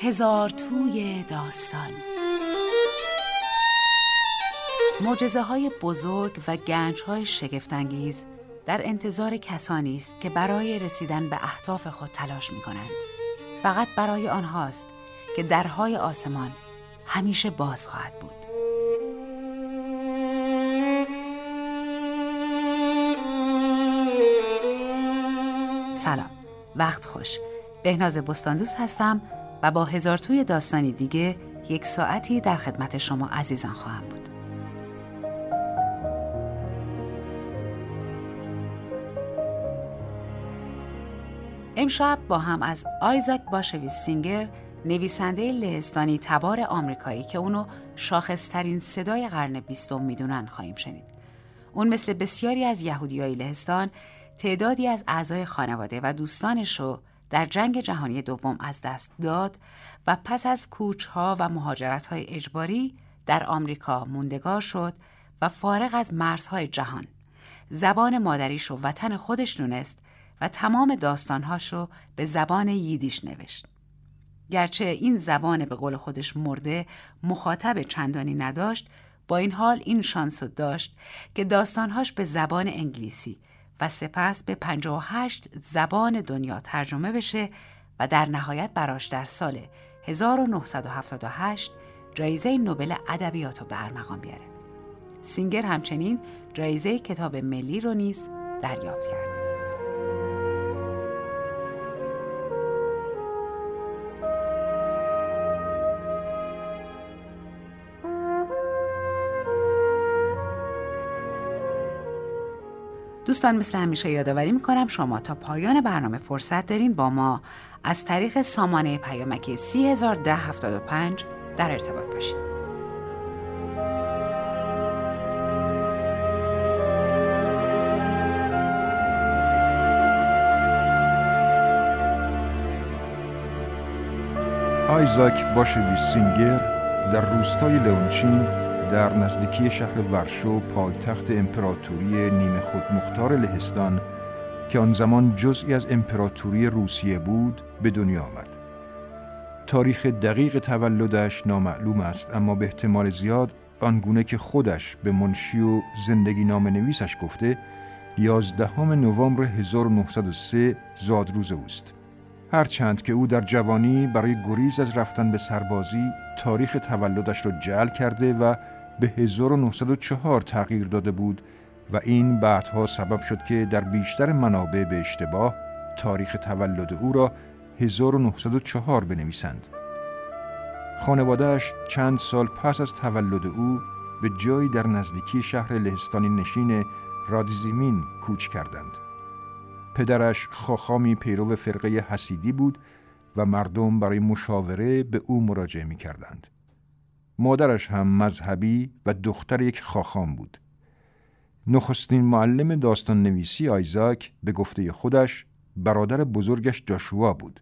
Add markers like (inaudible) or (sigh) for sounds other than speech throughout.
هزار توی داستان معجزه های بزرگ و گنج های شگفتانگیز در انتظار کسانی است که برای رسیدن به اهداف خود تلاش می کنند. فقط برای آنهاست که درهای آسمان همیشه باز خواهد بود. سلام وقت خوش بهناز بستاندوست هستم و با هزار توی داستانی دیگه یک ساعتی در خدمت شما عزیزان خواهم بود امشب با هم از آیزاک باشویز سینگر نویسنده لهستانی تبار آمریکایی که اونو شاخصترین صدای قرن بیستم می‌دونن خواهیم شنید. اون مثل بسیاری از یهودیای لهستان تعدادی از اعضای خانواده و دوستانش رو در جنگ جهانی دوم از دست داد و پس از کوچها و مهاجرتهای اجباری در آمریکا موندگار شد و فارغ از مرزهای جهان زبان مادریش رو وطن خودش دونست و تمام داستانهاش رو به زبان ییدیش نوشت. گرچه این زبان به قول خودش مرده مخاطب چندانی نداشت با این حال این شانس داشت که داستانهاش به زبان انگلیسی و سپس به 58 زبان دنیا ترجمه بشه و در نهایت براش در سال 1978 جایزه نوبل ادبیات رو به ارمغان بیاره. سینگر همچنین جایزه کتاب ملی رو نیز دریافت کرد. دوستان مثل همیشه یادآوری می‌کنم شما تا پایان برنامه فرصت دارین با ما از طریق سامانه پیامکی 301075 در ارتباط باشید. آیزاک باشوی سینگر در روستای لونچین در نزدیکی شهر ورشو پایتخت امپراتوری نیمه خود مختار لهستان که آن زمان جزئی از امپراتوری روسیه بود به دنیا آمد. تاریخ دقیق تولدش نامعلوم است اما به احتمال زیاد آنگونه که خودش به منشی و زندگی نام نویسش گفته 11 نوامبر 1903 زادروز اوست. هرچند که او در جوانی برای گریز از رفتن به سربازی تاریخ تولدش را جعل کرده و به 1904 تغییر داده بود و این بعدها سبب شد که در بیشتر منابع به اشتباه تاریخ تولد او را 1904 بنویسند. خانوادهش چند سال پس از تولد او به جایی در نزدیکی شهر لهستانی نشین رادزیمین کوچ کردند. پدرش خاخامی پیرو فرقه حسیدی بود و مردم برای مشاوره به او مراجعه می کردند. مادرش هم مذهبی و دختر یک خاخام بود. نخستین معلم داستان نویسی آیزاک به گفته خودش برادر بزرگش جاشوا بود.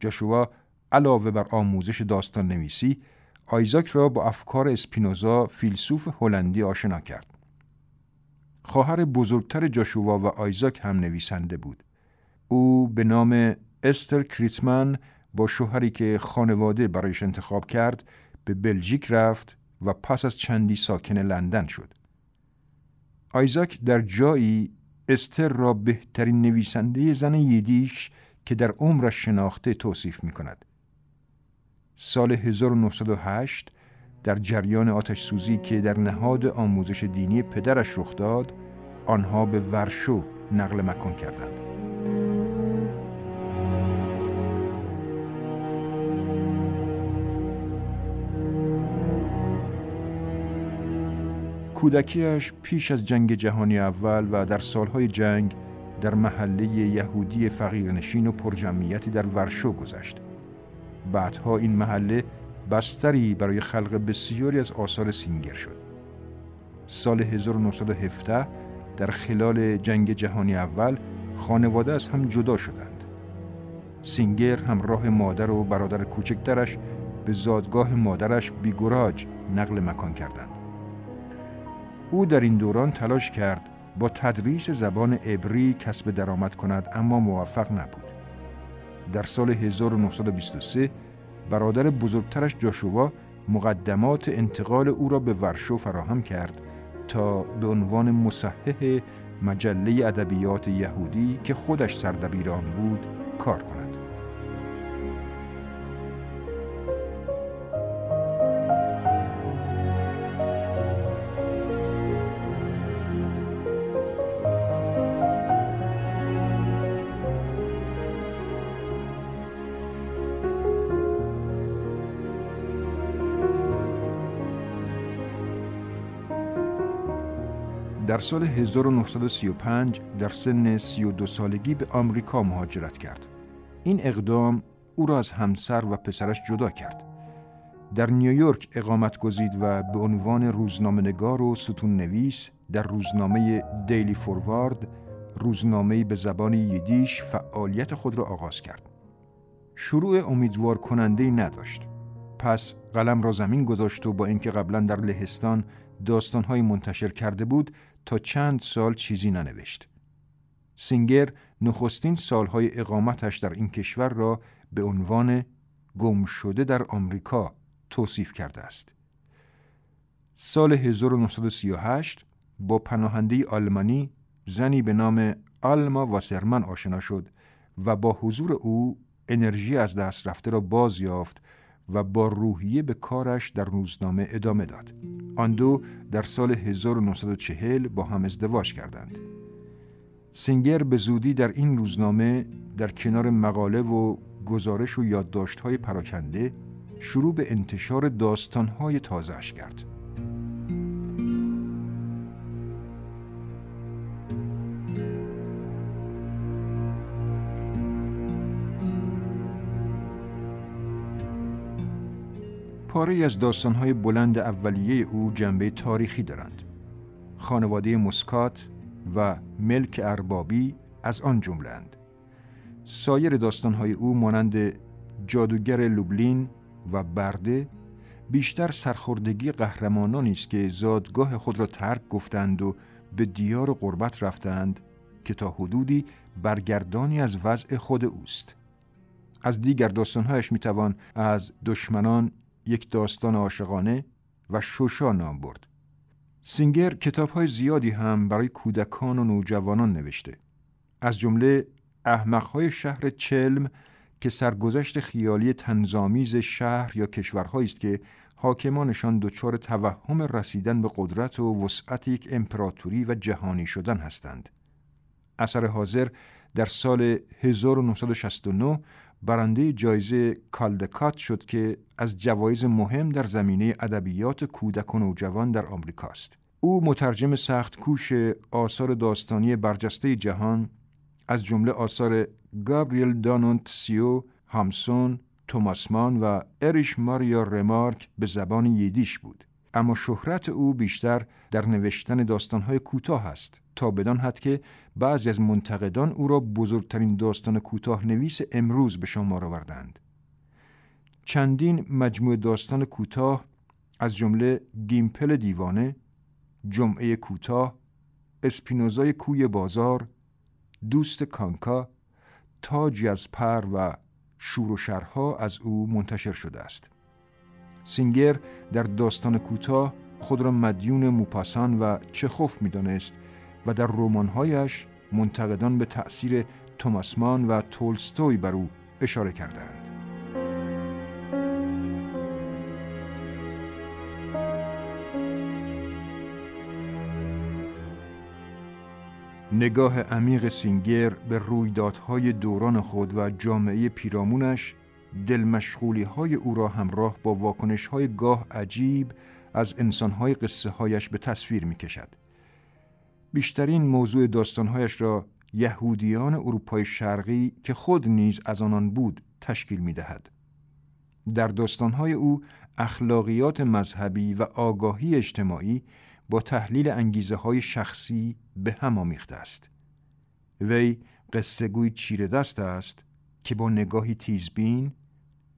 جاشوا علاوه بر آموزش داستان نویسی آیزاک را با افکار اسپینوزا فیلسوف هلندی آشنا کرد. خواهر بزرگتر جاشوا و آیزاک هم نویسنده بود. او به نام استر کریتمن با شوهری که خانواده برایش انتخاب کرد به بلژیک رفت و پس از چندی ساکن لندن شد. آیزاک در جایی استر را بهترین نویسنده زن یدیش که در عمرش شناخته توصیف می کند. سال 1908 در جریان آتش سوزی که در نهاد آموزش دینی پدرش رخ داد، آنها به ورشو نقل مکان کردند. کودکیش پیش از جنگ جهانی اول و در سالهای جنگ در محله یهودی فقیرنشین و پرجمعیتی در ورشو گذشت. بعدها این محله بستری برای خلق بسیاری از آثار سینگر شد. سال 1917 در خلال جنگ جهانی اول خانواده از هم جدا شدند. سینگر همراه مادر و برادر کوچکترش به زادگاه مادرش بیگراج نقل مکان کردند. او در این دوران تلاش کرد با تدریس زبان عبری کسب درآمد کند اما موفق نبود. در سال 1923 برادر بزرگترش جاشوا مقدمات انتقال او را به ورشو فراهم کرد تا به عنوان مصحح مجله ادبیات یهودی که خودش سردبیران بود کار کند. در سال 1935 در سن 32 سالگی به آمریکا مهاجرت کرد. این اقدام او را از همسر و پسرش جدا کرد. در نیویورک اقامت گزید و به عنوان روزنامه‌نگار و ستون نویس در روزنامه دیلی فوروارد روزنامه‌ای به زبان یدیش فعالیت خود را آغاز کرد. شروع امیدوار کننده نداشت. پس قلم را زمین گذاشت و با اینکه قبلا در لهستان داستانهایی منتشر کرده بود تا چند سال چیزی ننوشت. سینگر نخستین سالهای اقامتش در این کشور را به عنوان گم شده در آمریکا توصیف کرده است. سال 1938 با پناهنده آلمانی زنی به نام آلما واسرمن آشنا شد و با حضور او انرژی از دست رفته را باز یافت و با روحیه به کارش در روزنامه ادامه داد. آن دو در سال 1940 با هم ازدواج کردند. سینگر به زودی در این روزنامه در کنار مقاله و گزارش و یادداشت‌های پراکنده شروع به انتشار داستان‌های تازهش کرد. پاره از داستانهای بلند اولیه او جنبه تاریخی دارند. خانواده مسکات و ملک اربابی از آن جملند. سایر داستانهای او مانند جادوگر لوبلین و برده بیشتر سرخوردگی قهرمانانی است که زادگاه خود را ترک گفتند و به دیار قربت رفتند که تا حدودی برگردانی از وضع خود اوست. از دیگر داستانهایش می‌توان از دشمنان یک داستان عاشقانه و شوشا نام برد. سینگر کتاب های زیادی هم برای کودکان و نوجوانان نوشته. از جمله احمقهای شهر چلم که سرگذشت خیالی تنظامیز شهر یا کشورهایی است که حاکمانشان دچار توهم رسیدن به قدرت و وسعت یک امپراتوری و جهانی شدن هستند. اثر حاضر در سال 1969 برنده جایزه کالدکات شد که از جوایز مهم در زمینه ادبیات کودک و نوجوان در آمریکاست. او مترجم سخت کوش آثار داستانی برجسته جهان از جمله آثار گابریل دانونتسیو، هامسون، توماسمان و اریش ماریا رمارک به زبان یدیش بود. اما شهرت او بیشتر در نوشتن داستانهای کوتاه است تا بدان حد که بعضی از منتقدان او را بزرگترین داستان کوتاه نویس امروز به شمار آوردند. چندین مجموعه داستان کوتاه از جمله گیمپل دیوانه، جمعه کوتاه، اسپینوزای کوی بازار، دوست کافکا، تاجی از پر و شور و شرها از او منتشر شده است. سینگر در داستان کوتاه خود را مدیون موپاسان و چخوف می‌دانست و در رمانهایش منتقدان به تأثیر توماسمان و تولستوی بر او اشاره کردند. نگاه عمیق سینگر به رویدادهای دوران خود و جامعه پیرامونش دلمشغولی های او را همراه با واکنش های گاه عجیب از انسان های قصه هایش به تصویر می کشد. بیشترین موضوع داستانهایش را یهودیان اروپای شرقی که خود نیز از آنان بود تشکیل می دهد. در داستانهای او اخلاقیات مذهبی و آگاهی اجتماعی با تحلیل انگیزه های شخصی به هم آمیخته است. وی قصه گوی چیره دست است که با نگاهی تیزبین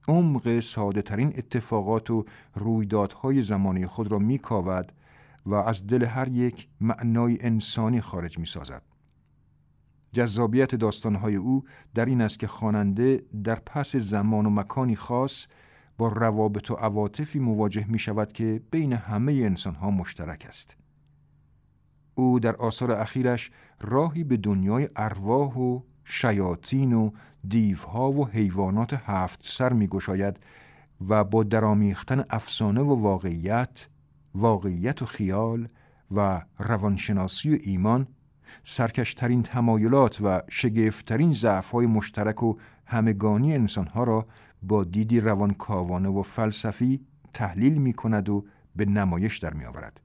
عمق ساده ترین اتفاقات و رویدادهای زمانی خود را میکاود و از دل هر یک معنای انسانی خارج می سازد. جذابیت داستانهای او در این است که خواننده در پس زمان و مکانی خاص با روابط و عواطفی مواجه می شود که بین همه انسان ها مشترک است. او در آثار اخیرش راهی به دنیای ارواح و شیاطین و دیوها و حیوانات هفت سر می گشاید و با درامیختن افسانه و واقعیت، واقعیت و خیال و روانشناسی و ایمان سرکشترین تمایلات و شگفتترین ضعف‌های مشترک و همگانی انسانها را با دیدی روانکاوانه و فلسفی تحلیل می کند و به نمایش در می آورد.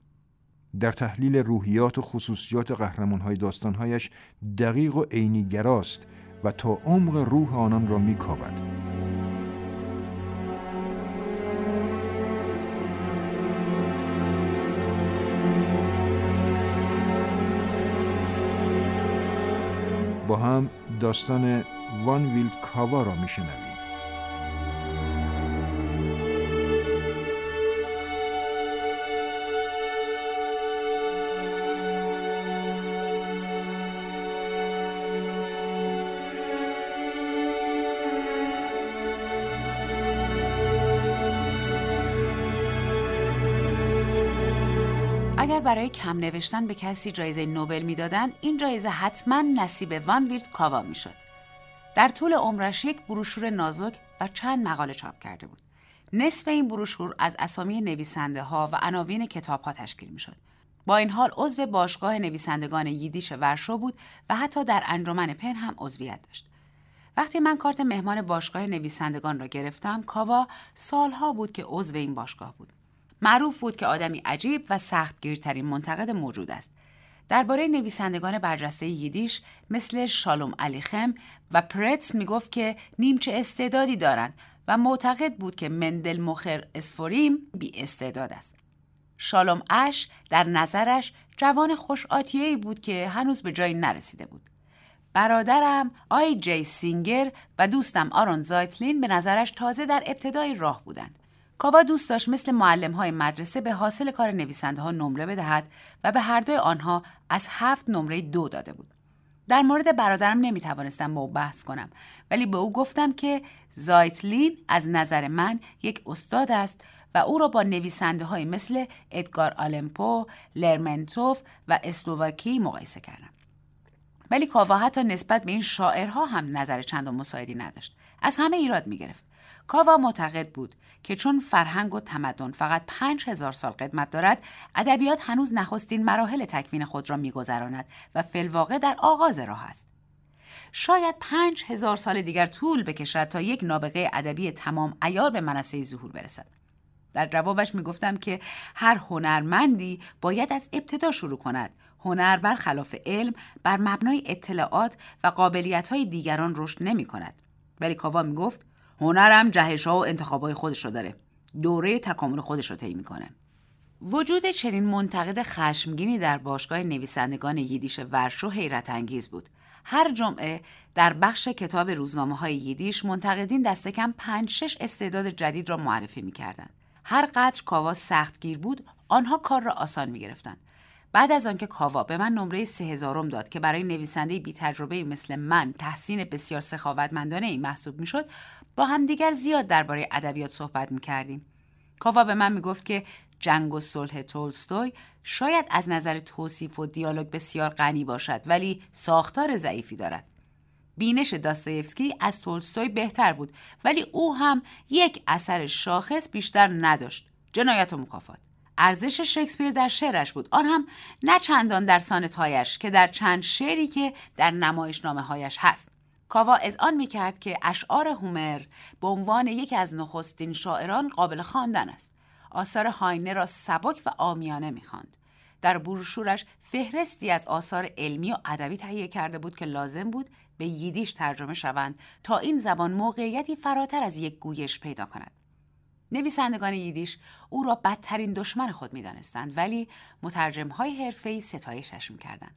در تحلیل روحیات و خصوصیات قهرمانهای داستانهایش دقیق و عینیگراست و تا عمق روح آنان را می کاود. با هم داستان وان ویلد کاوا را میشنویم. برای کم نوشتن به کسی جایزه نوبل می‌دادند این جایزه حتما نصیب وان ویلد کاوا می‌شد در طول عمرش یک بروشور نازک و چند مقاله چاپ کرده بود نصف این بروشور از اسامی نویسنده ها و عناوین کتاب ها تشکیل می شد. با این حال عضو باشگاه نویسندگان ییدیش ورشو بود و حتی در انجمن پن هم عضویت داشت. وقتی من کارت مهمان باشگاه نویسندگان را گرفتم، کاوا سالها بود که عضو این باشگاه بود. معروف بود که آدمی عجیب و سختگیرترین منتقد موجود است. درباره نویسندگان برجسته ییدیش مثل شالوم علیخم و پرتس می‌گفت که نیمچه استعدادی دارند و معتقد بود که مندل مخر اسفوریم بی استعداد است. شالوم اش در نظرش جوان خوش آتیه‌ای بود که هنوز به جایی نرسیده بود. برادرم آی جی سینگر و دوستم آرون زایتلین به نظرش تازه در ابتدای راه بودند. کاوا دوست داشت مثل معلم های مدرسه به حاصل کار نویسنده ها نمره بدهد و به هر دوی آنها از هفت نمره دو داده بود. در مورد برادرم نمی توانستم با او بحث کنم ولی به او گفتم که زایتلین از نظر من یک استاد است و او را با نویسنده های مثل ادگار آلمپو، لرمنتوف و اسلوواکی مقایسه کردم. ولی کاوا حتی نسبت به این شاعرها هم نظر چند و مساعدی نداشت. از همه ایراد می گرفت. کاوا معتقد بود که چون فرهنگ و تمدن فقط پنج هزار سال قدمت دارد ادبیات هنوز نخستین مراحل تکوین خود را میگذراند و فلواقع در آغاز راه است. شاید پنج هزار سال دیگر طول بکشد تا یک نابغه ادبی تمام ایار به منصه ظهور برسد. در جوابش می‌گفتم که هر هنرمندی باید از ابتدا شروع کند. هنر برخلاف علم بر مبنای اطلاعات و قابلیت های دیگران رشد نمی کند ولی کاوا می گفت هنرم جهش ها و انتخابای خودش رو داره. دوره تکامل خودش رو طی می‌کنه. وجود چنین منتقد خشمگینی در باشگاه نویسندگان ییدیش ورشو حیرت انگیز بود. هر جمعه در بخش کتاب روزنامه های ییدیش منتقدین دست کم پنج شش استعداد جدید را معرفی می‌کردند. هر قدر کاوا سختگیر بود آنها کار را آسان می‌گرفتند. بعد از آنکه کاوا به من نمره سه هزارم داد که برای نویسنده بی تجربه مثل من تحسین بسیار سخاوتمندانه ای محسوب می‌شد با همدیگر زیاد درباره ادبیات صحبت می کردیم. کاوا به من می گفت که جنگ و صلح تولستوی شاید از نظر توصیف و دیالوگ بسیار غنی باشد ولی ساختار ضعیفی دارد. بینش داستایفسکی از تولستوی بهتر بود ولی او هم یک اثر شاخص بیشتر نداشت. جنایت و مکافات. ارزش شکسپیر در شعرش بود آن هم نه چندان در سانتهایش که در چند شعری که در نمایشنامه هایش هست کاوا از آن می کرد که اشعار هومر به عنوان یکی از نخستین شاعران قابل خواندن است. آثار هاینه را سبک و آمیانه می خواند. در بروشورش فهرستی از آثار علمی و ادبی تهیه کرده بود که لازم بود به ییدیش ترجمه شوند تا این زبان موقعیتی فراتر از یک گویش پیدا کند. نویسندگان ییدیش او را بدترین دشمن خود می دانستند ولی مترجم های حرفه‌ای ستایشش می کردند.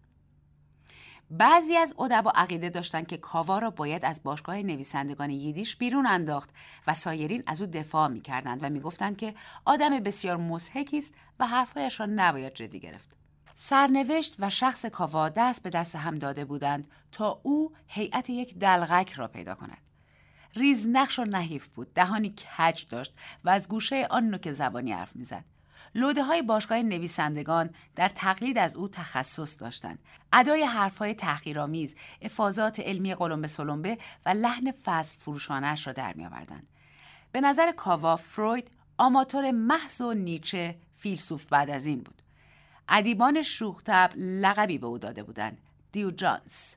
بعضی از ادبا عقیده داشتند که کاوا را باید از باشگاه نویسندگان ییدیش بیرون انداخت و سایرین از او دفاع می‌کردند و می‌گفتند که آدم بسیار مضحکی است و حرفهایش را نباید جدی گرفت. سرنوشت و شخص کاوا دست به دست هم داده بودند تا او هیئت یک دلغک را پیدا کند. ریز نقش و نحیف بود دهانی کج داشت و از گوشه آن نوک زبانی حرف می‌زد. لوده های باشگاه نویسندگان در تقلید از او تخصص داشتند. ادای حرفهای تحقیرآمیز، افاظات علمی قلمبه سلمبه و لحن فصل فروشانش را در می آوردند. به نظر کاوا فروید آماتور محض و نیچه فیلسوف بعد از این بود. ادیبان شوختب لقبی به او داده بودند دیوجانس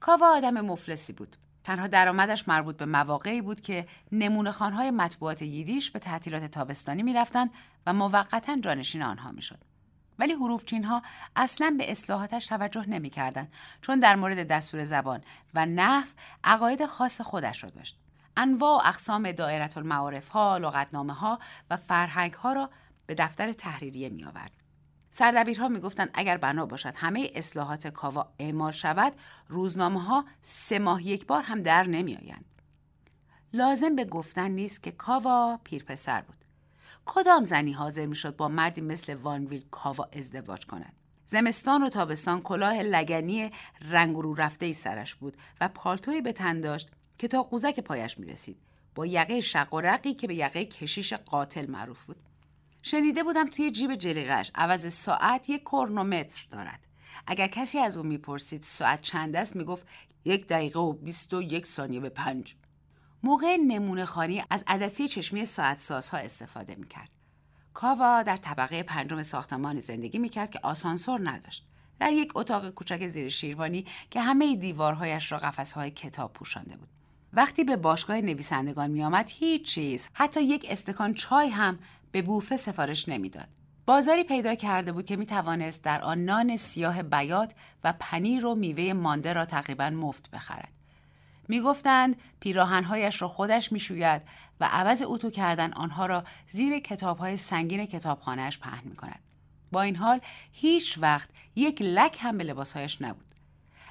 کاوا آدم مفلسی بود تنها درآمدش مربوط به مواقعی بود که نمونه خانهای مطبوعات ییدیش به تعطیلات تابستانی می‌رفتند و موقتا جانشین آنها می‌شد. ولی حروفچین ها اصلا به اصلاحاتش توجه نمی‌کردند چون در مورد دستور زبان و نحو عقاید خاص خودش را داشت. انواع و اقسام دائرت المعارف ها، لغتنامه ها و فرهنگ ها را به دفتر تحریریه می آورد. سردبیرها می‌گفتند اگر بنا باشد همه اصلاحات کاوا اعمال شود روزنامه ها سه ماه یک بار هم در نمیآیند. لازم به گفتن نیست که کاوا پیرپسر بود. کدام زنی حاضر می‌شد با مردی مثل وانویل کاوا ازدواج کند؟ زمستان و تابستان کلاه لگنی رنگ رو رفته ای سرش بود و پالتوی به تن داشت که تا قوزک پایش می رسید با یقه شق و رقی که به یقه کشیش قاتل معروف بود. شنیده بودم توی جیب جلیقش عوض ساعت یک کرنومتر دارد. اگر کسی از او می‌پرسید ساعت چند است می‌گفت یک دقیقه و بیست و یک ثانیه به پنج. موقع نمونه خانی از عدسی چشمی ساعت سازها استفاده می‌کرد. کاوا در طبقه پنجم ساختمان زندگی می‌کرد که آسانسور نداشت. در یک اتاق کوچک زیر شیروانی که همه دیوارهایش را قفسهای کتاب پوشانده بود. وقتی به باشگاه نویسندگان میآمد هیچ چیز حتی یک استکان چای هم به بوفه سفارش نمی‌داد. بازاری پیدا کرده بود که می توانست در آن نان سیاه بیات و پنیر و میوه مانده را تقریبا مفت بخرد. می گفتند پیراهنهایش را خودش می شوید و عوض اتو کردن آنها را زیر کتابهای سنگین کتابخانهاش پهن می کند. با این حال هیچ وقت یک لک هم به لباسهایش نبود.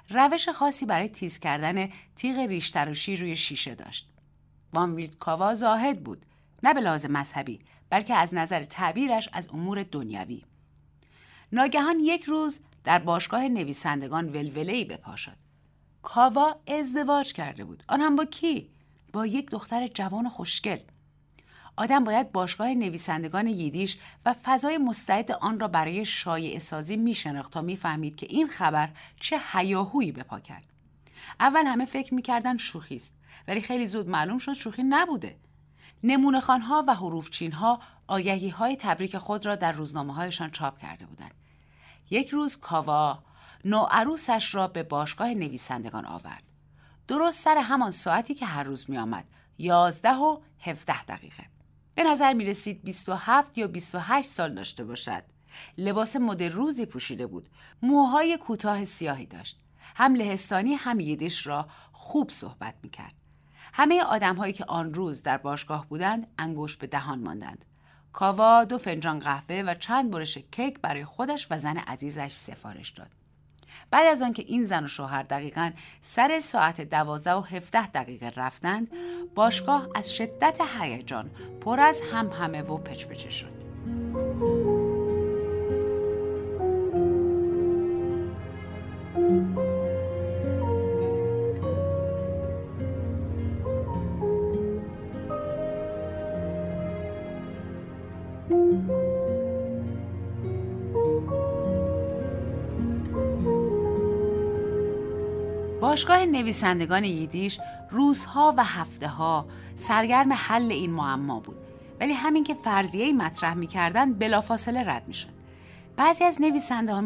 روش خاصی برای تیز کردن تیغ ریشتروشی روی شیشه داشت. وانویلد کاوا زاهد بود نه به لحاظ مذهبی بلکه از نظر تعبیرش از امور دنیوی ناگهان یک روز در باشگاه نویسندگان ولوله‌ای به پا شد. کاوا ازدواج کرده بود. آن هم با کی؟ با یک دختر جوان خوشگل. آدم باید باشگاه نویسندگان ییدیش و فضای مستعد آن را برای شایع سازی میشناخت تا می‌فهمید که این خبر چه هیاهویی به پا کرد. اول همه فکر می‌کردن شوخی است. ولی خیلی زود معلوم شد شوخی نبوده. نمونه ها و حروفچین ها آگهی های تبریک خود را در روزنامه هایشان چاپ کرده بودند. یک روز کاوا نوعروسش را به باشگاه نویسندگان آورد. درست سر همان ساعتی که هر روز می آمد. یازده و هفته دقیقه. به نظر می رسید 27 یا 28 سال داشته باشد. لباس مد روزی پوشیده بود. موهای کوتاه سیاهی داشت. هم لهستانی هم یدیش را خوب صحبت می کرد. همه آدم هایی که آن روز در باشگاه بودند انگوش به دهان ماندند. کاوا دو فنجان قهوه و چند برش کیک برای خودش و زن عزیزش سفارش داد. بعد از آنکه این زن و شوهر دقیقا سر ساعت دوازده و هفته دقیقه رفتند باشگاه از شدت هیجان پر از هم همه و پچپچه شد. باشگاه نویسندگان ییدیش روزها و هفته ها سرگرم حل این معما بود ولی همین که فرضیه مطرح می‌کردن بلافاصله رد می‌شد بعضی از نویسنده ها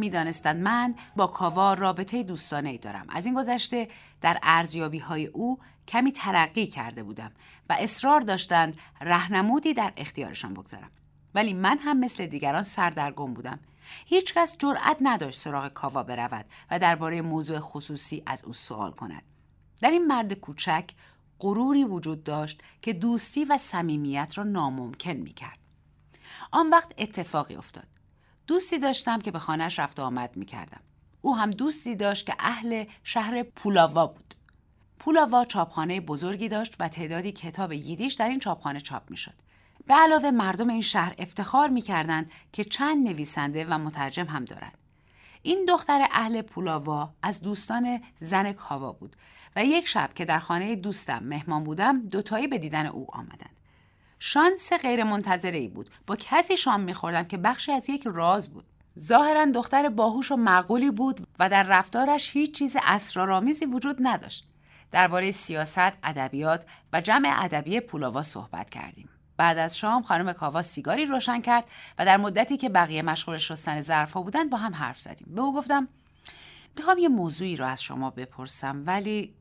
من با کاوا رابطه دوستانه ای دارم. از این گذشته در ارزیابی های او کمی ترقی کرده بودم و اصرار داشتند رهنمودی در اختیارشان بگذارم. ولی من هم مثل دیگران سردرگم بودم. هیچکس جرأت نداشت سراغ کاوا برود و درباره موضوع خصوصی از او سوال کند. در این مرد کوچک غروری وجود داشت که دوستی و صمیمیت را ناممکن می کرد. آن وقت اتفاقی افتاد. دوستی داشتم که به خانهش رفت و آمد می کردم. او هم دوستی داشت که اهل شهر پولاوا بود. پولاوا چاپخانه بزرگی داشت و تعدادی کتاب ییدیش در این چاپخانه چاپ می شد. به علاوه مردم این شهر افتخار می کردند که چند نویسنده و مترجم هم دارند. این دختر اهل پولاوا از دوستان زن کاوا بود و یک شب که در خانه دوستم مهمان بودم دوتایی به دیدن او آمدند. شانس غیر ای بود. با کسی شام میخوردم که بخشی از یک راز بود. ظاهرا دختر باهوش و معقولی بود و در رفتارش هیچ چیز اسرارآمیزی وجود نداشت. درباره سیاست، ادبیات و جمع ادبی پولاوا صحبت کردیم. بعد از شام خانم کاوا سیگاری روشن کرد و در مدتی که بقیه مشغول شستن ظرفها بودن با هم حرف زدیم. به او گفتم می‌خوام یه موضوعی رو از شما بپرسم ولی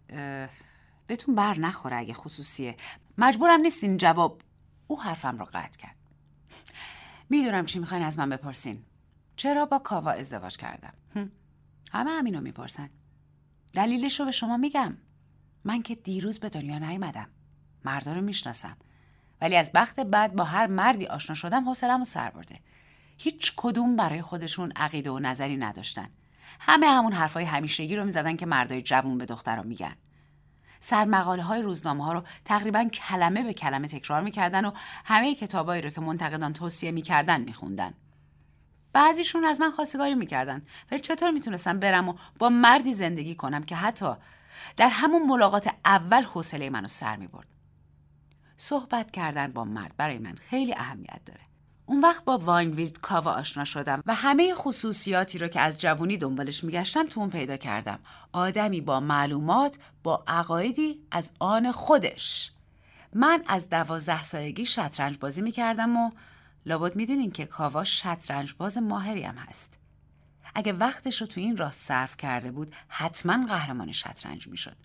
بهتون بر نخوره اگه خصوصیه. مجبورم نیستین جواب او حرفم رو قطع کرد. می‌دونم چی می‌خواین از من بپرسین. چرا با کاوا ازدواج کردم؟ همه همینو می‌پرسن. دلیلش رو به شما میگم. من که دیروز به دنیا نیومدم. مردا رو می‌شناسم. ولی از بخت بعد با هر مردی آشنا شدم حوصله‌مو سر برده. هیچ کدوم برای خودشون عقیده و نظری نداشتن. همه همون حرفای همیشگی رو می‌زدن که مردای جوون به دخترها میگن. سرمقاله های روزنامه ها رو تقریبا کلمه به کلمه تکرار می‌کردن و همه کتابایی رو که منتقدان توصیه می‌کردن میخوندن. بعضیشون از من خواستگاری می‌کردن ولی چطور می‌تونستم برم و با مردی زندگی کنم که حتی در همون ملاقات اول حوصله منو سر می‌برد صحبت کردن با مرد برای من خیلی اهمیت داره. اون وقت با واینویلد کاوا آشنا شدم و همه خصوصیاتی رو که از جوونی دنبالش میگشتم تو اون پیدا کردم. آدمی با معلومات با عقایدی از آن خودش. من از دوازده سالگی شطرنج بازی می‌کردم و لابد می‌دونین که کاوا شطرنج باز ماهری هم هست. اگه وقتش رو تو این راه صرف کرده بود حتما قهرمان شطرنج می‌شد.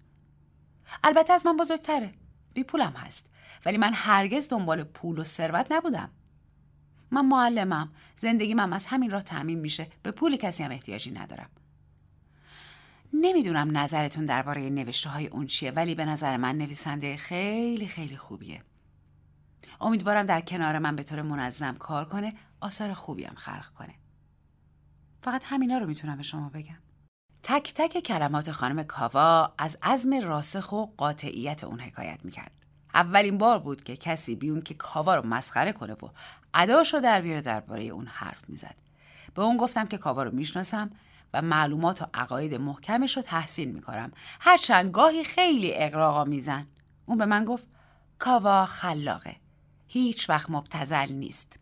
البته از من بزرگتره. بی پولم هست. ولی من هرگز دنبال پول و ثروت نبودم. من معلمم. زندگی من از همین راه تعمین میشه. به پول کسی هم احتیاجی ندارم. نمی‌دونم نظرتون درباره نوشته های اون چیه ولی به نظر من نویسنده خیلی خیلی خوبیه. امیدوارم در کنار من به طور منظم کار کنه آثار خوبی هم خلق کنه. فقط همینا رو می‌تونم به شما بگم. تک تک کلمات خانم کاوا از عزم راسخ و قاطعیت اون حکایت می‌کرد. اولین بار بود که کسی بیون که کاوا رو مسخره کنه و اداش رو در بیاره درباره اون حرف می‌زد. به اون گفتم که کاوا رو می‌شناسم و معلومات و عقاید محکمش رو تحسین می‌کنم. هرچند گاهی خیلی اقراقا میزن اون به من گفت کاوا خلاقه. هیچ وقت مبتزل نیست.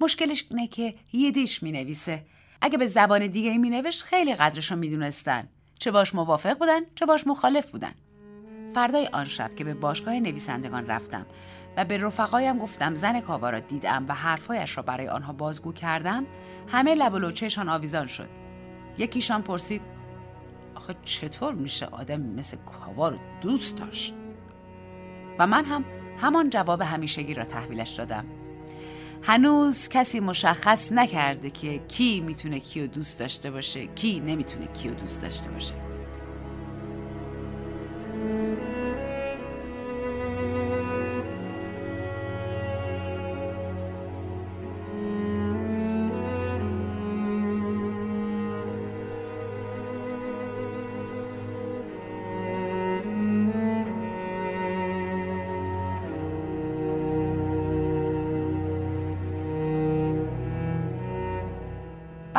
مشکلش اینه که یه دیش می نویسه اگه به زبان دیگه می نوشت خیلی قدرش رو می دونستن. چه باش موافق بودن چه باش مخالف بودن. فردای آن شب که به باشگاه نویسندگان رفتم و به رفقایم گفتم زن کاوا را دیدم و حرفایش را برای آنها بازگو کردم همه لب و لوچهشان آویزان شد. یکیشان پرسید آخه چطور میشه آدم مثل کاوا رو دوست داشت؟ و من هم همان جواب همیشگی را تحویلش دادم. هنوز کسی مشخص نکرده که کی می‌تونه کیو دوست داشته باشه کی نمی‌تونه کیو دوست داشته باشه.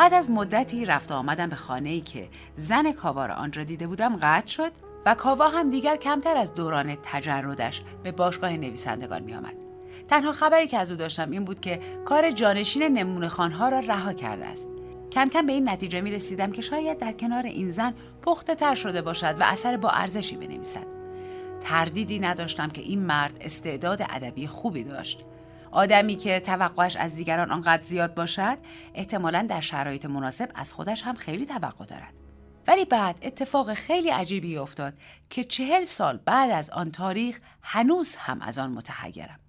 بعد از مدتی رفت آمدم به خانه ای که زن کاوا را آنجا دیده بودم قطع شد. و کاوا هم دیگر کمتر از دوران تجردش به باشگاه نویسندگان می آمد. تنها خبری که از او داشتم این بود که کار جانشین نمونه خانها را رها کرده است. کم کم به این نتیجه می رسیدم که شاید در کنار این زن پخته تر شده باشد و اثر با ارزشی بنویسد. تردیدی نداشتم که این مرد استعداد ادبی خوبی داشت آدمی که توقعش از دیگران آنقدر زیاد باشد احتمالا در شرایط مناسب از خودش هم خیلی توقع دارد ولی بعد اتفاق خیلی عجیبی افتاد که چهل سال بعد از آن تاریخ هنوز هم از آن متحیرم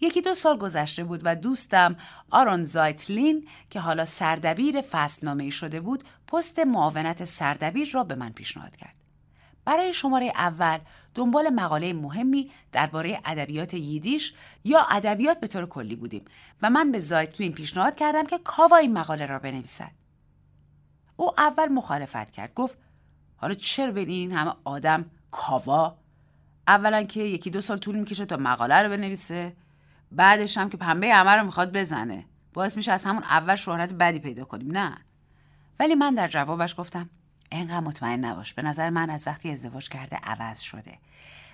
یکی دو سال گذشته بود و دوستم آرون زایتلین که حالا سردبیر فصلنامه شده بود پست معاونت سردبیر را به من پیشنهاد کرد برای شماره اول دنبال مقاله مهمی درباره ادبیات ییدیش یا ادبیات به طور کلی بودیم و من به زایتلین پیشنهاد کردم که کاوا این مقاله را بنویسد. او اول مخالفت کرد. گفت حالا چرا بین این همه آدم کاوا؟ اولا که یکی دو سال طول می‌کشه تا مقاله رو بنویسه بعدش هم که پنبه همه رو می‌خواد بزنه. باعث میشه از همون اول شهرت بدی پیدا کنیم نه؟ ولی من در جوابش گفتم انقدر مطمئن نباش به نظر من از وقتی ازدواج کرده عوض شده.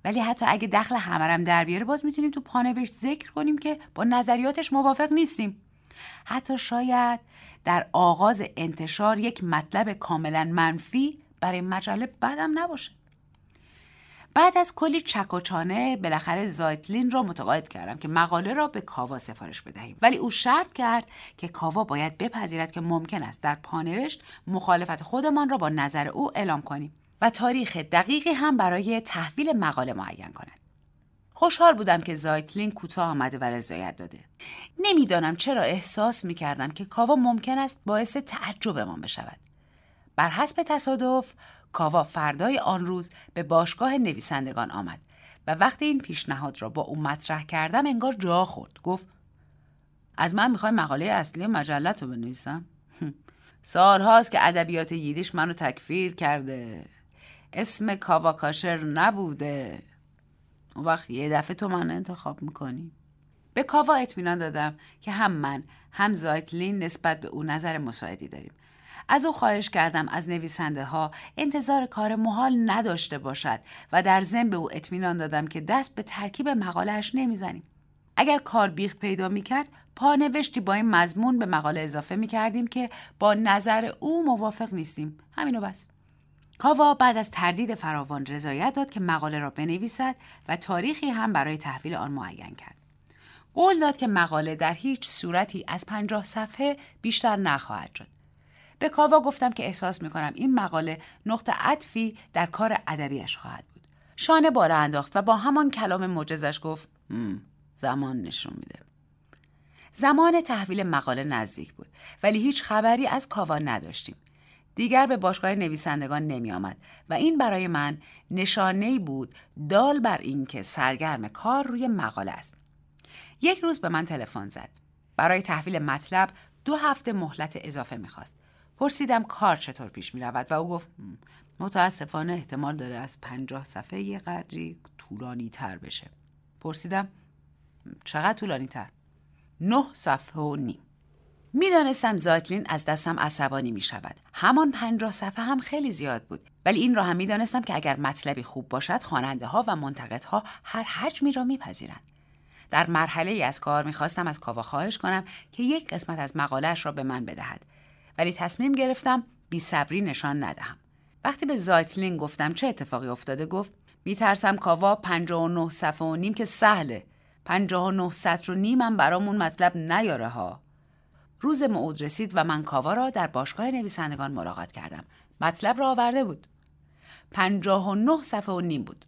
ولی حتی اگه دخل همرم در بیاره باز می‌تونیم تو پانوشت ذکر کنیم که با نظریاتش موافق نیستیم. حتی شاید در آغاز انتشار یک مطلب کاملا منفی برای مجله بدم نباشه. بعد از کلی چک و چانه بالاخره زایتلین را متقاعد کردم که مقاله را به کاوا سفارش بدهیم. ولی او شرط کرد که کاوا باید بپذیرد که ممکن است در پانوشت مخالفت خودمان را با نظر او اعلام کنیم و تاریخ دقیقی هم برای تحویل مقاله معین کند. خوشحال بودم که زایتلین کوتاه آمده و رضایت داده. نمی‌دانم چرا احساس می کردم که کاوا ممکن است باعث تعجبمان بشود. بر حسب تصادف کاوا فردای آن روز به باشگاه نویسندگان آمد و وقتی این پیشنهاد را با او مطرح کردم انگار جا خورد. گفت از من می‌خوای مقاله اصلی مجلت رو بنویسم؟ (laughs) سالهاست که ادبیات ییدیش منو تکفیر کرده. اسم کاوا کاشر نبوده. اون وقت یه دفعه تو من انتخاب می‌کنی. به کاوا اطمینان دادم که هم من هم زایتلین نسبت به او نظر مساعدی داریم. از او خواهش کردم از نویسنده ها انتظار کار محال نداشته باشد و در ضمن به او اطمینان دادم که دست به ترکیب مقالهش نمی‌زنیم. اگر کار بیخ پیدا می‌کرد پانوشتی با این مضمون به مقاله اضافه می‌کردیم که با نظر او موافق نیستیم. همینو بس. کاوا بعد از تردید فراوان رضایت داد که مقاله را بنویسد و تاریخی هم برای تحویل آن معین کرد. قول داد که مقاله در هیچ صورتی از پنجاه صفحه بیشتر نخواهد شد. به کاوا گفتم که احساس می‌کنم این مقاله نقطه عطفی در کار ادبیش خواهد بود. شانه بالا انداخت و با همان کلام معجزش گفت زمان نشون میده. زمان تحویل مقاله نزدیک بود ولی هیچ خبری از کاوا نداشتیم. دیگر به باشگاه نویسندگان نمی آمد و این برای من نشانه بود دال بر اینکه سرگرم کار روی مقاله است. یک روز به من تلفن زد. برای تحویل مطلب دو هفته مهلت اضافه می‌خواست. پرسیدم کار چطور پیش می رود و او گفت متاسفانه احتمال داره از پنجاه صفحه یه قدری طولانی تر بشه. پرسیدم چقدر طولانی تر؟ نه صفحه و نیم. می‌دانستم زایتلین از دستم عصبانی می شود. همان پنجاه صفحه هم خیلی زیاد بود. ولی این را هم می‌دانستم که اگر مطلبی خوب باشد خواننده ها و منتقدها هر حجمی را میپذیرند. در مرحله ای از کار می‌خواستم از کاوا خواهش کنم که یک قسمت از مقالهش را به من بدهد. ولی تصمیم گرفتم بی صبری نشان ندهم. وقتی به زایتلین گفتم چه اتفاقی افتاده گفت میترسم کاوا 59 صفحه و نیم که سهله 59 سطر و نیمم برامون مطلب نیاره ها روز موعود رسید و من کاوا را در باشگاه نویسندگان ملاقات کردم مطلب را آورده بود 59 صفحه و نیم بود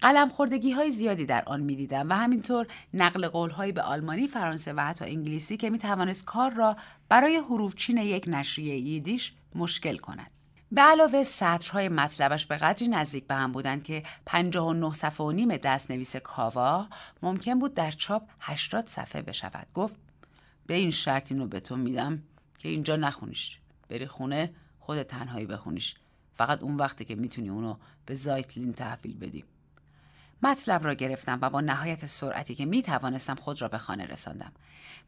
قلم خوردگی های زیادی در آن می دیدم و همینطور نقل قول های به آلمانی، فرانسه و حتی انگلیسی که می توانست کار را برای حروفچین یک نشریه ییدیش مشکل کند. به علاوه سطرهای مطلبش به قدری نزدیک به هم بودند که 59 صفحه و نیم دست نویس کاوا ممکن بود در چاپ 80 صفحه بشود. گفت به این شرط اینو به تو میدم که اینجا نخونیش. بری خونه خود تنهایی بخونیش. فقط اون وقتی که می‌تونی اونو به زایتلین تحویل بدی. مطلب را گرفتم و با نهایت سرعتی که می توانستم خود را به خانه رساندم.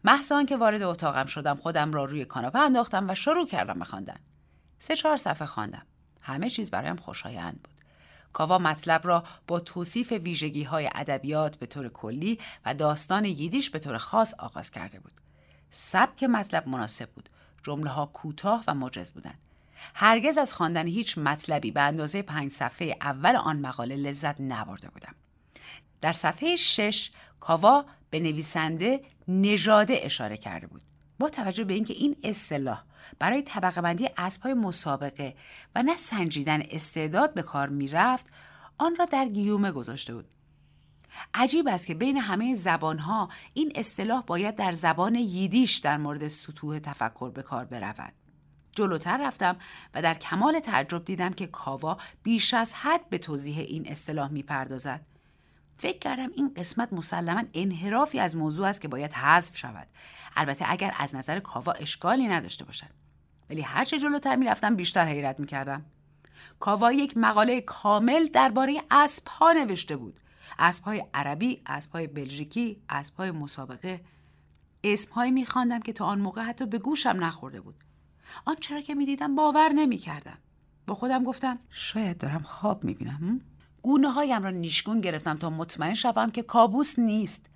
محض که وارد اتاقم شدم خودم را روی کاناپه انداختم و شروع کردم به خواندن. سه چهار صفحه خواندم. همه چیز برایم خوشایند بود. کاوا مطلب را با توصیف ویژگی های ادبیات به طور کلی و داستان ییدیش به طور خاص آغاز کرده بود. سبک مطلب مناسب بود. جمله ها کوتاه و مجز بودند. هرگز از خواندن هیچ مطلبی به اندازه پنج صفحه اول آن مقاله لذت نبرده بودم. در صفحه 6 کاوا به نویسنده نژاده اشاره کرده بود با توجه به اینکه این اصطلاح برای طبقه بندی اسبهای مسابقه و نه سنجیدن استعداد به کار می‌رفت آن را در گیومه گذاشته بود عجیب است که بین همه زبانها این اصطلاح باید در زبان ییدیش در مورد سطوح تفکر به کار برود. جلوتر رفتم و در کمال تعجب دیدم که کاوا بیش از حد به توضیح این اصطلاح می‌پردازد. فکر کردم این قسمت مسلما انحرافی از موضوع است که باید حذف شود. البته اگر از نظر کاوا اشکالی نداشته باشد. ولی هرچه جلوتر می‌رفتم بیشتر حیرت می‌کردم. کاوا یک مقاله کامل درباره اسب ها نوشته بود. اسب های عربی اسب های بلژیکی اسب های مسابقه. اسم هایی میخواندم که تا آن موقع حتی به گوشم نخورده بود. آن چرا که می‌دیدم باور نمی‌کردم. با خودم گفتم شاید دارم خواب می‌بینم گونه هایم را نیشگون گرفتم تا مطمئن شوم که کابوس نیست.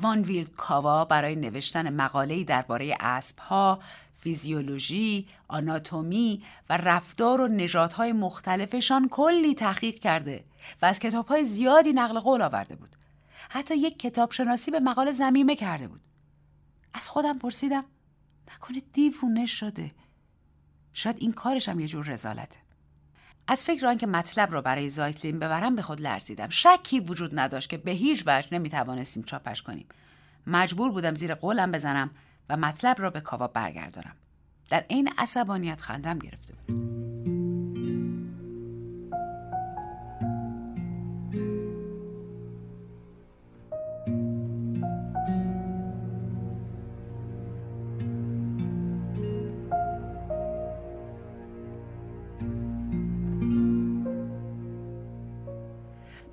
وان ویلد کاوا برای نوشتن مقاله‌ای درباره اسبها، فیزیولوژی، آناتومی و رفتار و نژادهای مختلفشان کلی تحقیق کرده. و از کتابهای زیادی نقل قول آورده بود. حتی یک کتاب شناسی به مقاله زمیمه کرده بود. از خودم پرسیدم نکنه دیوونه شده. شاید این کارش هم یه جور رزالته. از فکر آنکه مطلب را برای زایتلین ببرم به خود لرزیدم شکی وجود نداشت که به هیچ وجه نمی‌توانستیم چاپش کنیم مجبور بودم زیر قولم بزنم و مطلب را به کاوا برگردانم در عین عصبانیت خندم گرفته بود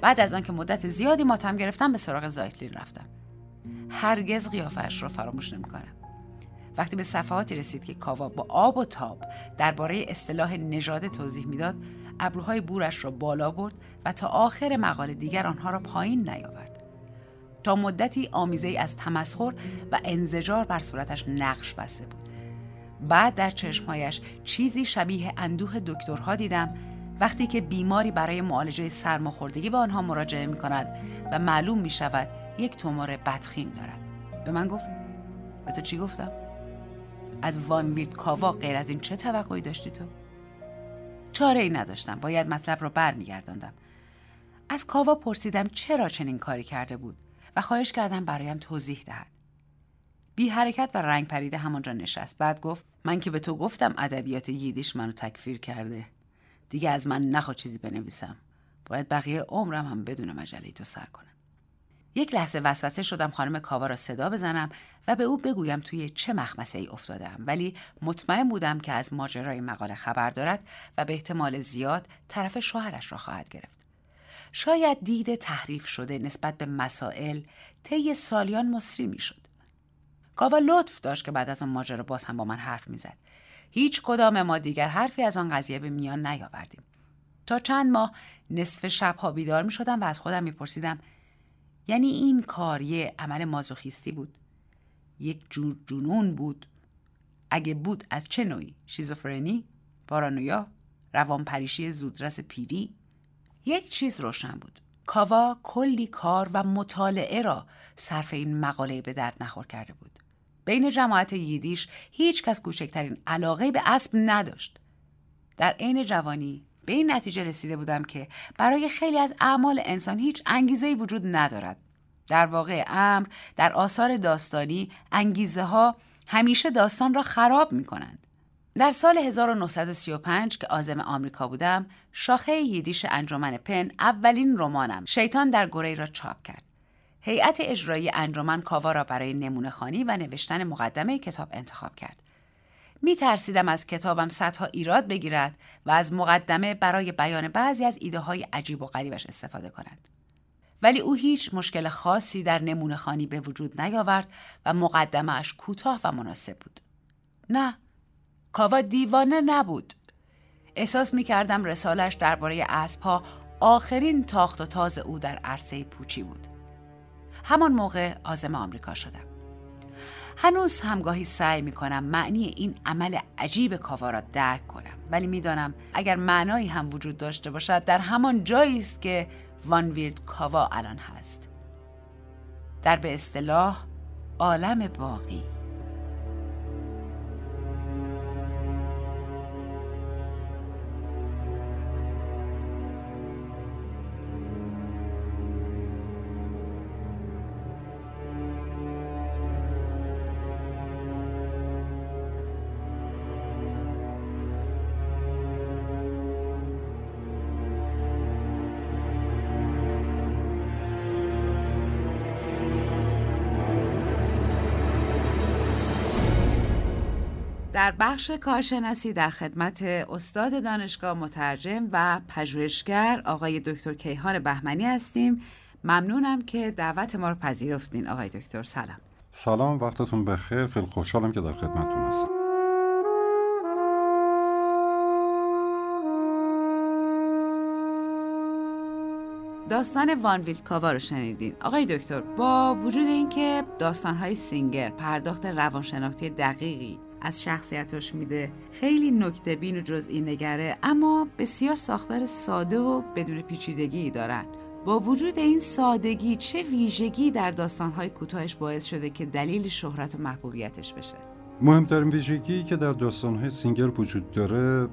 بعد از آنکه مدت زیادی ماتم گرفتم به سراغ زایتلین رفتم. هرگز قیافش را فراموش نمی‌کنم. وقتی به صفحاتی رسید که کاوا با آب و تاب درباره اصطلاح نژاد توضیح می‌داد ابروهای بورش را بالا برد و تا آخر مقاله دیگر آنها را پایین نیاورد. تا مدتی آمیزه از تمسخر و انزجار بر صورتش نقش بسته بود. بعد در چشمهایش چیزی شبیه اندوه دکترها دیدم وقتی که بیماری برای معالجه سرماخوردگی به آنها مراجعه می کند و معلوم می شود یک تومور بدخیم دارد. به من گفت به تو چی گفتم؟ از وان ویلد کاوا غیر از این چه توقعی داشتی تو؟ چاره ای نداشتم باید مطلب را برمیگرداندم. از کاوا پرسیدم چرا چنین کاری کرده بود و خواهش کردم برایم توضیح دهد. بی حرکت و رنگ پریده همانجا نشست. بعد گفت من که به تو گفتم ادبیات ییدیش منو تکفیر کرده. دیگه از من نخوا چیزی بنویسم. باید بقیه عمرم هم بدون مجله تو سر کنم. یک لحظه وسوسه شدم خانم کاوا را صدا بزنم و به او بگویم توی چه مخمسه ای افتادم. ولی مطمئن بودم که از ماجرای مقاله خبر دارد و به احتمال زیاد طرف شوهرش را خواهد گرفت. شاید دید تحریف شده نسبت به مسائل طی سالیان مصری می‌شد. کاوا لطف داشت که بعد از آن ماجرا باز هم با من حرف می‌زد. هیچ کدام ما دیگر حرفی از آن قضیه به میان نیاوردیم. تا چند ماه نصف شبها بیدار می شدم و از خودم می پرسیدم یعنی این کار یه عمل مازوخیستی بود؟ یک جور جنون بود؟ اگه بود از چه نوعی؟ شیزوفرنی؟ پارانویا؟ روانپریشی زودرس پیری؟ یک چیز روشن بود. کاوا کلی کار و مطالعه را صرف این مقاله به درد نخور کرده بود. بین جماعت ییدیش هیچ کس کوچکترین علاقه به اسب نداشت. در عین جوانی به این نتیجه رسیده بودم که برای خیلی از اعمال انسان هیچ انگیزه وجود ندارد. در واقع امر در آثار داستانی انگیزه ها همیشه داستان را خراب می کنند. در سال 1935 که آزم آمریکا بودم، شاخه ییدیش انجمن پن اولین رمانم شیطان در گره را چاپ کرد. هیئت اجرایی انجمن کاوا را برای نمونه خانی و نوشتن مقدمه کتاب انتخاب کرد. می ترسیدم از کتابم صدها ایراد بگیرد و از مقدمه برای بیان بعضی از ایده های عجیب و غریبش استفاده کند. ولی او هیچ مشکل خاصی در نمونه خانی به وجود نیاورد و مقدمهش کوتاه و مناسب بود. نه، کاوا دیوانه نبود. احساس می کردم رسالش درباره اسبها آخرین تاخت و تاز او در عرصه پوچی بود. همان موقع آزم آمریکا شدم. هنوز همگاهی سعی می کنم معنی این عمل عجیب کاوا را درک کنم ولی می‌دانم اگر معنایی هم وجود داشته باشد در همان جایی است که وان ویلد کاوا الان هست. در به اصطلاح عالم باقی. در بخش کارشناسی در خدمت استاد دانشگاه مترجم و پژوهشگر آقای دکتر کیهان بهمنی هستیم. ممنونم که دعوت ما رو پذیرفتین. آقای دکتر سلام. سلام وقتتون بخیر. خیلی خوشحالم که در خدمتتون هستم. داستان وان ویلکاوا رو شنیدین. آقای دکتر با وجود اینکه داستانهای سینگر پرداخت روانشناختی دقیقی از شخصیتش میده. خیلی نکته بین و جزئی نگره اما بسیار ساختار ساده و بدون پیچیدگی دارن. با وجود این سادگی چه ویژگی در داستانهای کوتاهش باعث شده که دلیل شهرت و محبوبیتش بشه؟ مهمترین ویژگی که در داستانهای سینگر وجود داره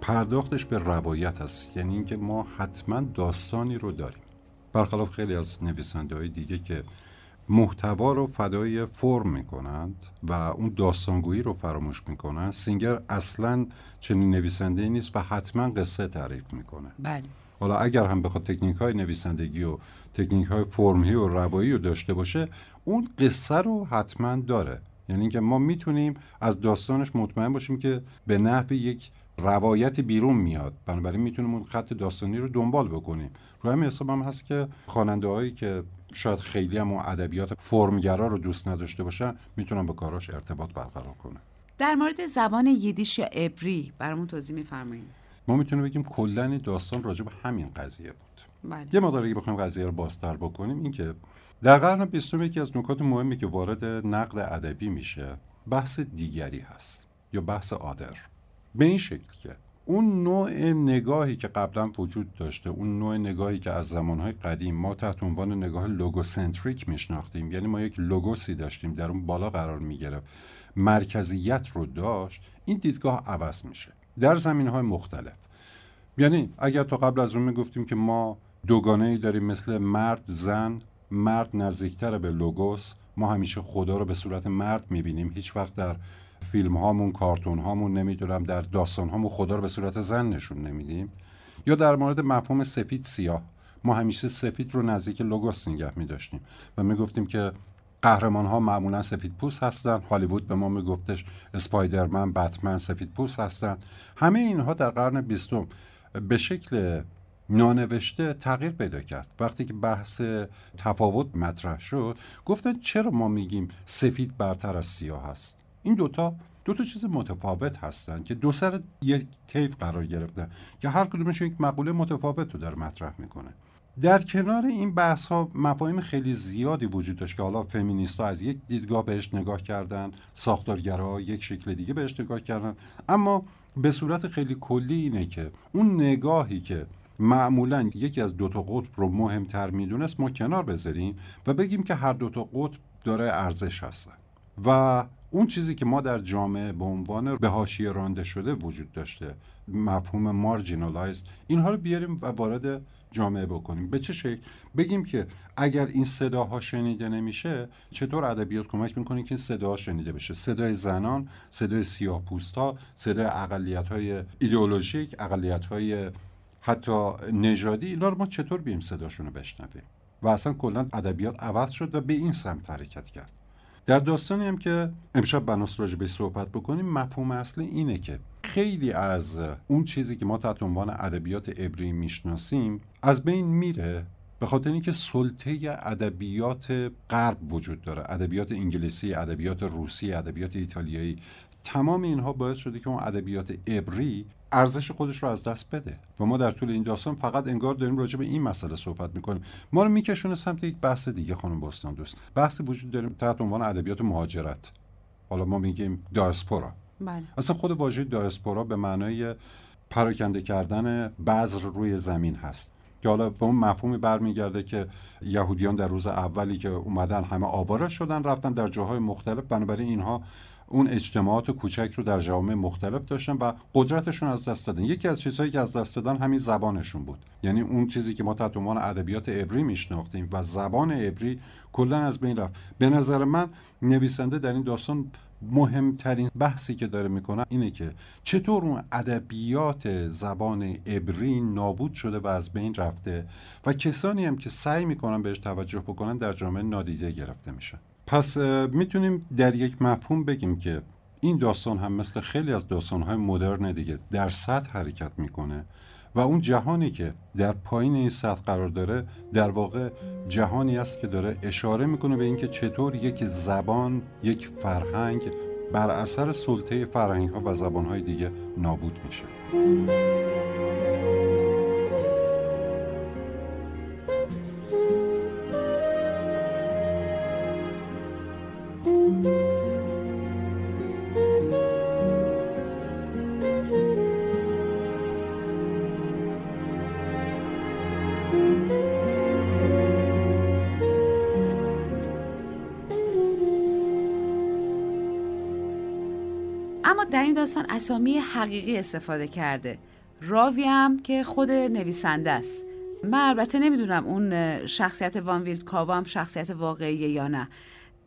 پرداختش به روایت است. یعنی اینکه ما حتما داستانی رو داریم. برخلاف خیلی از نویسنده های دیگه که محتوا رو فدای فرم می‌کنند و اون داستانگویی رو فراموش می‌کنند. سینگر اصلا چنین نویسنده نیست و حتما قصه تعریف می‌کنه. بله. حالا اگر هم بخواد تکنیک های نویسندگی و تکنیک های فرمی و روایی رو داشته باشه اون قصه رو حتما داره. یعنی اینکه ما می‌تونیم از داستانش مطمئن باشیم که به نحو یک روایت بیرون میاد. بنابراین می‌تونیم اون خط داستانی رو دنبال بکنیم. رو همین حساب هم هست که خواننده هایی که شاید خیلی هم ادبیات فرمگرا رو دوست نداشته باشن می‌تونن با کاراش ارتباط برقرار کنن در مورد زبان یدیش یا ابری برامون توضیح میفرمایید ما می‌تونیم بگیم کلا داستان راجع به همین قضیه بود. بله. یه مقدار اگه بخوایم قضیه رو بازتر بکنیم اینکه در قرن بیستم یکی از نکات مهمی که وارد نقد ادبی میشه بحث دیگری هست یا بحث آدر. به این شکل که اون نوع نگاهی که قبلا وجود داشته اون نوع نگاهی که از زمانهای قدیم ما تحت عنوان نگاه لوگوسنتریک میشناختیم. یعنی ما یک لوگوسی داشتیم در اون بالا قرار می‌گرفت. مرکزیت رو داشت این دیدگاه عوض میشه. در زمین های مختلف. یعنی اگر تا قبل از اون می‌گفتیم که ما دوگانه ای داریم مثل مرد زن مرد نزدیکتر به لوگوس ما همیشه خدا رو به صورت مرد می‌بینیم. هیچ وقت در فیلم هامون کارتون هامون نمی‌دونم در داستان هامون خدا رو به صورت زن نشون نمیدیم. یا در مورد مفهوم سفید سیاه. ما همیشه سفید رو نزدیک لوگوس نگه می داشتیم و می گفتیم که قهرمان ها معمولا سفید پوست هستن. هالیوود به ما می گفتش اسپایدرمن بتمن سفید پوست هستن. همه اینها در قرن بیستم به شکل نانوشته تغییر پیدا کرد. وقتی که بحث تفاوت مطرح شد گفتن چرا ما میگیم سفید برتر از سیاه هست؟ این دوتا دو تا چیز متفاوت هستن که دو سر یک طیف قرار گرفتن که هر کدومش یک مقوله متفاوت رو در مطرح می‌کنه. در کنار این بحث ها مفاهیم خیلی زیادی وجود داشت که حالا فمینیست ها از یک دیدگاه بهش نگاه کردن ساختارگرا یک شکل دیگه بهش نگاه کردن. اما به صورت خیلی کلی اینه که اون نگاهی که معمولا یکی از دو تا قطب رو مهمتر می‌دونست ما کنار بذاریم و بگیم که هر دو تا قطب داره ارزش هستن. و اون چیزی که ما در جامعه به عنوان به حاشیه رانده شده وجود داشته مفهوم مارجینالایز اینها رو بیاریم و وارد جامعه بکنیم. به چه شکل؟ بگیم که اگر این صداها شنیده نمیشه چطور ادبیات کمک می‌کنه که این صداها شنیده بشه؟ صدای زنان صدای سیاه ها صدای اقلیت های ایدئولوژیک اقلیت های حتی نژادی اینا رو ما چطور بیم صداشون رو بشنویم؟ و اصلا کلا ادبیات عوض شد و به این سمت حرکت کرد. در داستانی هم که امشب بناس راجع به صحبت بکنیم مفهوم اصلی اینه که خیلی از اون چیزی که ما تحت عنوان ادبیات عبری می‌شناسیم از بین میره به خاطر اینکه سلطه ادبیات غرب وجود داره. ادبیات انگلیسی ادبیات روسی ادبیات ایتالیایی تمام اینها باعث شده که اون ادبیات عبری ارزش خودش رو از دست بده. و ما در طول این داستان فقط انگار داریم راجع به این مسئله صحبت می‌کنیم. ما رو میکشونه سمت یک بحث دیگه خانم بستان دوست. بحثی وجود داریم تحت عنوان ادبیات مهاجرت. حالا ما میگیم دایسپورا. بله. اصلا خود واژه دایسپورا به معنای پراکنده کردن بذر روی زمین هست. که حالا به اون مفهومی برمیگرده که یهودیان در روز اولی که اومدن همه آواره شدن رفتن در جاهای مختلف. بنابراین اینها اون اجتماعات کوچک رو در جوامع مختلف داشتن و قدرتشون از دست دادن. یکی از چیزهایی که از دست دادن همین زبانشون بود. یعنی اون چیزی که ما تحت عنوان ادبیات عبری میشناختیم و زبان عبری کلا از بین رفت. به نظر من نویسنده در این داستان مهمترین بحثی که داره می‌کنه اینه که چطور اون ادبیات زبان عبری نابود شده و از بین رفته و کسانی هم که سعی می‌کنن بهش توجه بکنن در جامعه نادیده گرفته میشن. پس می‌تونیم در یک مفهوم بگیم که این داستان هم مثل خیلی از داستانهای مدرن دیگه در سطح حرکت می‌کنه و اون جهانی که در پایین این سطح قرار داره در واقع جهانی است که داره اشاره می‌کنه به اینکه چطور یک زبان یک فرهنگ بر اثر سلطه فرهنگ ها و زبان های دیگه نابود میشه. داستان اسامی حقیقی استفاده کرده. راوی هم که خود نویسنده است. من البته نمی‌دونم اون شخصیت وان ویلد کاوا هم شخصیت واقعی یا نه.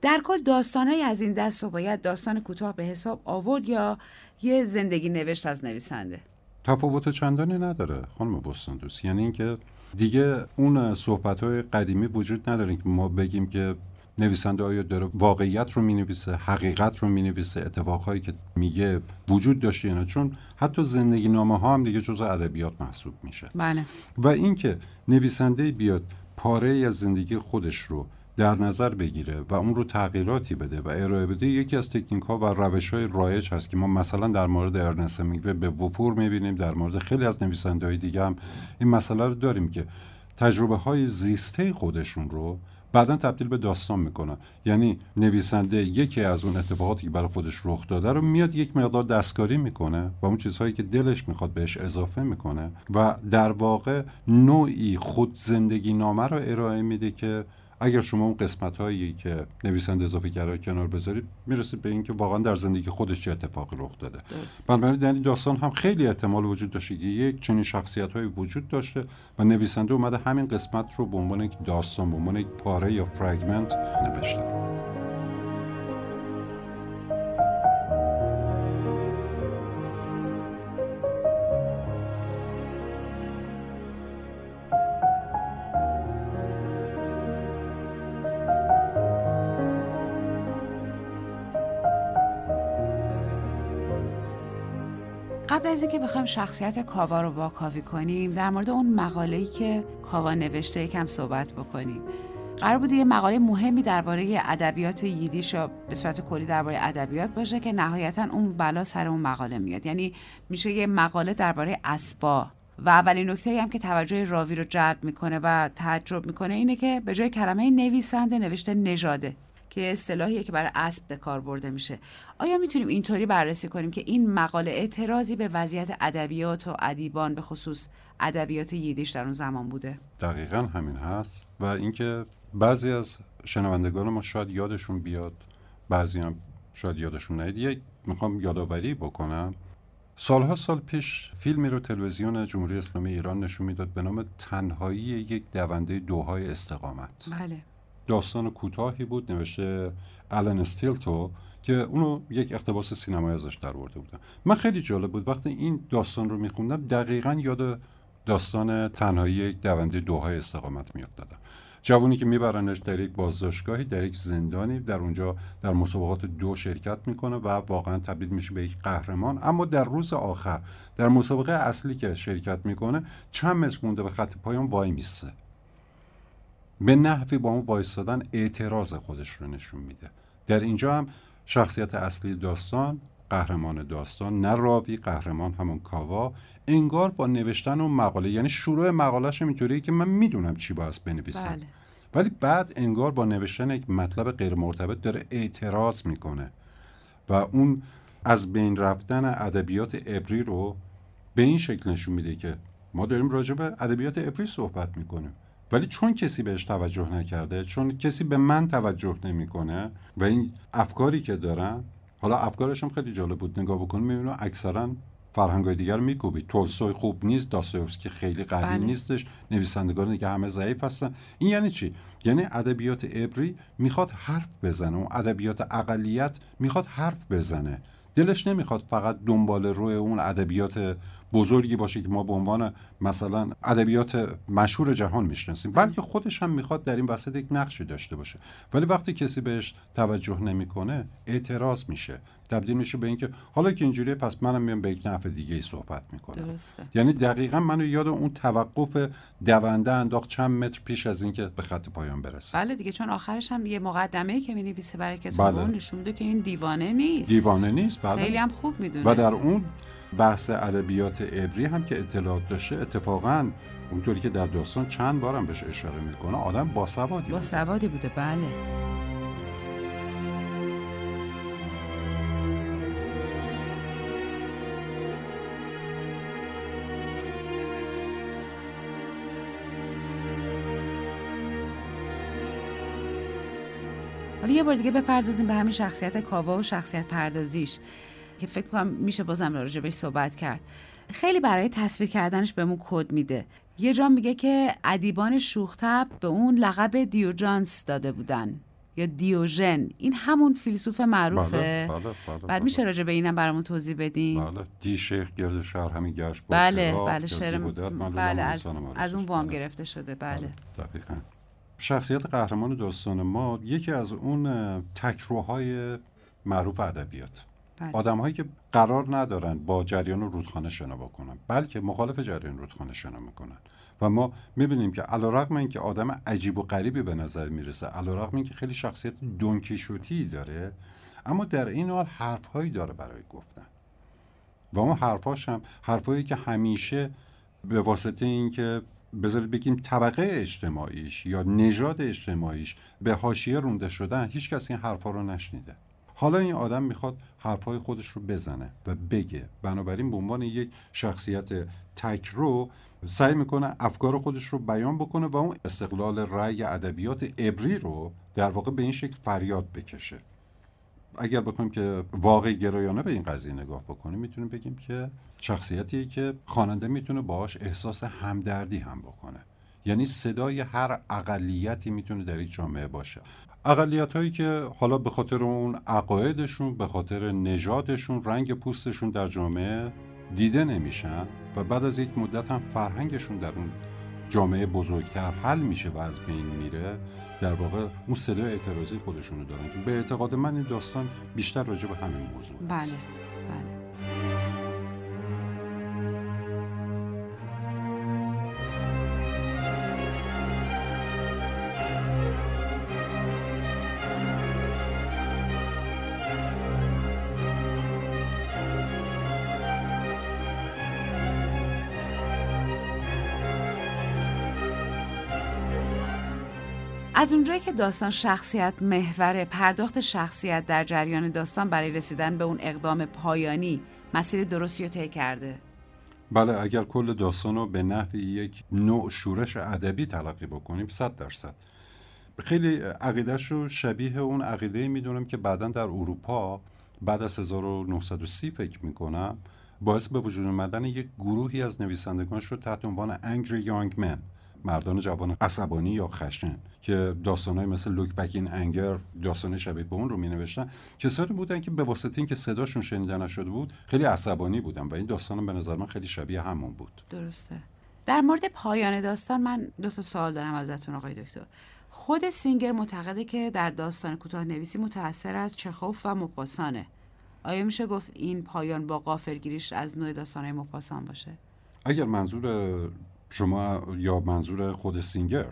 در کل داستان های از این دست رو باید داستان کوتاه به حساب آورد یا یه زندگی نوشت از نویسنده؟ تفاوت چندانی نداره خانم بستان دوست یعنی اینکه دیگه اون صحبت های قدیمی وجود نداره که ما بگیم که نویسنده آیا داره واقعیت رو می‌نویسه حقیقت رو می‌نویسه اتفاقهایی که میگه وجود داشته یا چون حتی زندگی نامه ها هم دیگه جز ادبیات محسوب میشه. بله. و اینکه نویسنده بیاد پاره از زندگی خودش رو در نظر بگیره و اون رو تغییراتی بده و ارائه بده یکی از تکنیک ها و روش های رایج هست که ما مثلا در مورد ارنست میگه به وفور می‌بینیم در مورد خیلی از نویسنده های دیگه هم این مسئله رو داریم که تجربه های زیسته خودشون رو بعدا تبدیل به داستان می‌کنن یعنی نویسنده یکی از اون اتفاقاتی که برای خودش رخ داده رو میاد یک مقدار دستکاری می‌کنه و اون چیزهایی که دلش می‌خواد بهش اضافه می‌کنه و در واقع نوعی خود زندگی نامه رو ارائه میده که اگر شما اون قسمت هایی که نویسنده اضافه کرده کنار بذارید می‌رسید به اینکه واقعا در زندگی خودش چه اتفاقی رخ داده. بنابراین در این داستان هم خیلی احتمال وجود داشته که یک چنین شخصیت هایی وجود داشته و نویسنده اومده همین قسمت رو به عنوان یک داستان به عنوان یک پاره یا فرگمنت نوشته. از اینکه بخوایم شخصیت کاوا رو واکاوی کنیم در مورد اون مقاله‌ای که کاوا نوشته یکم صحبت بکنیم. قرار بود یه مقاله مهمی درباره ادبیات ییدیش یا به صورت کلی درباره ادبیات باشه که نهایتا اون بلا سر اون مقاله میاد. یعنی میشه یه مقاله درباره اسبا و اولین نکته هم که توجه راوی رو جلب می‌کنه و تعجب می‌کنه اینه که به جای کلمه نویسنده نوشته نژاده. که اصطلاحیه که برای اسب به کار برده میشه. آیا می‌تونیم اینطوری بررسی کنیم که این مقاله اعتراضی به وضعیت ادبیات و ادیبان به خصوص ادبیات ییدیش در اون زمان بوده؟ دقیقا همین هست و اینکه بعضی از شنوندگان ما شاید یادشون بیاد بعضی هم شاید یادشون نیاد. یک می‌خوام یادآوری بکنم. سالها سال پیش فیلمی رو تلویزیون جمهوری اسلامی ایران نشون می‌داد به نام تنهایی یک دونده دوهای استقامت. بله. داستان کوتاهی بود نوشته آلن استیلتو که اونو یک اقتباس سینمایی ازش در برده بودم من خیلی جالب بود وقتی این داستان رو میخوندم دقیقا یاد داستان تنهایی یک دونده دوهای استقامت میافتادم جوانی که میبرنش در یک بازداشتگاهی در یک زندانی در اونجا در مسابقات دو شرکت می‌کنه و واقعا تبدیل میشه به یک قهرمان. اما در روز آخر در مسابقه اصلی که شرکت می‌کنه چند متر مونده به خط پایان وای میسته به نحوی با اون وایستادن اعتراض خودش رو نشون میده. در اینجا هم شخصیت اصلی داستان قهرمان داستان نه راوی قهرمان همون کاوا انگار با نوشتن اون مقاله یعنی شروع مقالهش اینطوریه که من می‌دونم چی باید بنویسم. بله. ولی بعد انگار با نوشتن یک مطلب غیر مرتبط داره اعتراض می‌کنه. و اون از بین رفتن ادبیات عبری رو به این شکل نشون میده که ما داریم راجع به ادبیات عبری صحبت می‌کنیم. ولی چون کسی بهش توجه نکرده چون کسی به من توجه نمی‌کنه و این افکاری که دارم حالا افکارش هم خیلی جالب بود. نگاه بکنیم می‌بینم اکثرا فرهنگای دیگر میکوبی. تولستوی خوب نیست داستایوفسکی خیلی قدیم بله. نیستش نویسندگان دیگه همه ضعیف هستن. این یعنی چی؟ یعنی ادبیات عبری می‌خواد حرف بزنه و ادبیات اقلیت می‌خواد حرف بزنه. دلش نمی‌خواد فقط دنبال روی اون ادبیات بزرگی باشه که ما به عنوان مثلا ادبیات مشهور جهان می‌شناسیم. بلکه خودش هم می‌خواد در این وسط یک نقشی داشته باشه. ولی وقتی کسی بهش توجه نمی‌کنه اعتراض میشه. تبدیل میشه به اینکه حالا که اینجوریه پس منم میام به یک نفع دیگه ای صحبت می‌کنم. درسته. یعنی دقیقا منو یاد اون توقف دونده انداخت چند متر پیش از اینکه به خط پایان برسه بله دیگه چون آخرش هم یه مقدمه که می‌نویسه برای کتاب بله. نشون که این دیوانه نیست. دیوانه نیست. بله. خیلی هم خوب می‌دونه و در اون بحث ادبیات عبری هم که اطلاعات داشته اتفاقا اونطوری که در داستان چند بارم بهش اشاره می‌کنه آدم باسوادی با بود سوادی بوده بله. یه بار دیگه بپردازیم به همین شخصیت کاوا و شخصیت پردازیش که فکر کنم میشه بازم راجبش صحبت کرد. خیلی برای تصویر کردنش بهمون کد میده. یه جا میگه که ادیبان شوختب به اون لقب دیوجانس داده بودن. یا دیوژن. این همون فیلسوف معروفه. بله بله بله بعد بله. میشه راجع به اینم برامون توضیح بدین؟ بله دی شیخ گرد شهر همین گشت بله بله شعر بله از, اون. وام بله. گرفته شده بله. دقیقا. شخصیت قهرمان داستان ما یکی از اون تکروهای معروف ادبیات. بله. آدم هایی که قرار ندارن با جریان رودخانه شنا بکنن بلکه مخالف جریان رودخانه شنا می‌کنن. و ما می‌بینیم که علیرغم اینکه آدم عجیب و غریبی به نظر می‌رسه علیرغم اینکه خیلی شخصیت دونکیشوتی داره اما در این حال حرفهایی داره برای گفتن. و اون حرفاش هم حرفایی که همیشه به واسطه اینکه بذارید بگیم طبقه اجتماعیش یا نژاد اجتماعیش به حاشیه رونده شدن هیچ کس این حرفا رو نشنیده. حالا این آدم می‌خواد حرفای خودش رو بزنه و بگه. بنابراین به عنوان یک شخصیت تکرو سعی می‌کنه افکار خودش رو بیان بکنه و اون استقلال رأی ادبیات عبری رو در واقع به این شکل فریاد بکشه. اگر بخوایم که واقع گرایانه به این قضیه نگاه بکنیم می‌تونیم بگیم که شخصیتیه که خواننده می‌تونه باهاش احساس همدردی هم بکنه. یعنی صدای هر اقلیتی می‌تونه در یک جامعه باشه. اقلیت هایی که حالا به خاطر اون عقایدشون به خاطر نژادشون رنگ پوستشون در جامعه دیده نمیشن و بعد از یک مدت هم فرهنگشون در اون جامعه بزرگتر حل میشه و از بین میره در واقع اون صدای اعتراضی خودشونو دارن به اعتقاد من این داستان بیشتر راجع به همین موضوع بله. بله. از اونجایی که داستان شخصیت محوره پرداخت شخصیت در جریان داستان برای رسیدن به اون اقدام پایانی مسیر درستی رو طی کرده. بله اگر کل داستان رو به نحو یک نوع شورش ادبی تلقی بکنیم صد درصد. خیلی عقیدهش رو شبیه اون عقیده می‌دونم که بعدا در اروپا بعد از 1930 فکر می‌کنم باعث به وجود آمدن یک گروهی از نویسندگان شد تحت عنوان Angry Young Men. مردان جوان عصبانی یا خشن که داستانهای مثل لوک بک این انگر داستان شبیه به اون رو می نوشتن کسانی بودن که به واسطه اینکه صداشون شنیده نشده بود خیلی عصبانی بودن و این داستان به نظر من خیلی شبیه همون بود. درسته. در مورد پایان داستان من دو تا سوال دارم ازتون آقای دکتر. خود سینگر معتقده که در داستان کوتاه نویسی متأثر از چخوف و مپاسانه. آیا میشه گفت این پایان با غافلگیریش از نوع داستانهای مپاسان باشه؟ اگر منظور شما یا منظور خود سینگر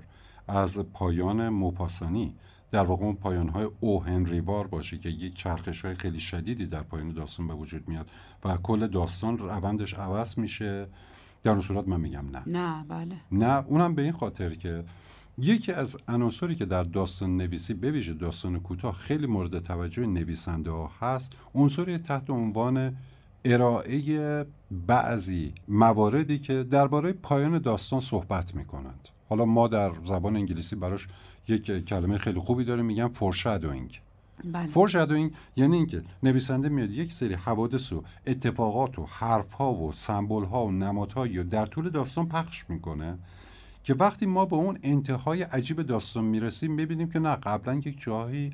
از پایان موپاسانی در واقع اون پایان های او هنریوار باشه که یک چرخش های خیلی شدیدی در پایان داستان به وجود میاد و کل داستان روندش عوض میشه در اون صورت من میگم نه. نه بله. نه اونم به این خاطر که یکی از عناصری که در داستان نویسی به ویژه داستان کوتاه خیلی مورد توجه نویسنده ها هست عنصری تحت عنوان ارائه بعضی مواردی که درباره پایان داستان صحبت می‌کنند. حالا ما در زبان انگلیسی براش یک کلمه خیلی خوبی داریم میگن foreshadowing بله. foreshadowing یعنی اینکه نویسنده میاد یک سری حوادث و اتفاقات و حرف ها و سمبل ها و نمادهایی رو در طول داستان پخش می‌کنه که وقتی ما به اون انتهای عجیب داستان می‌رسیم می‌بینیم که نه قبلا یک جایی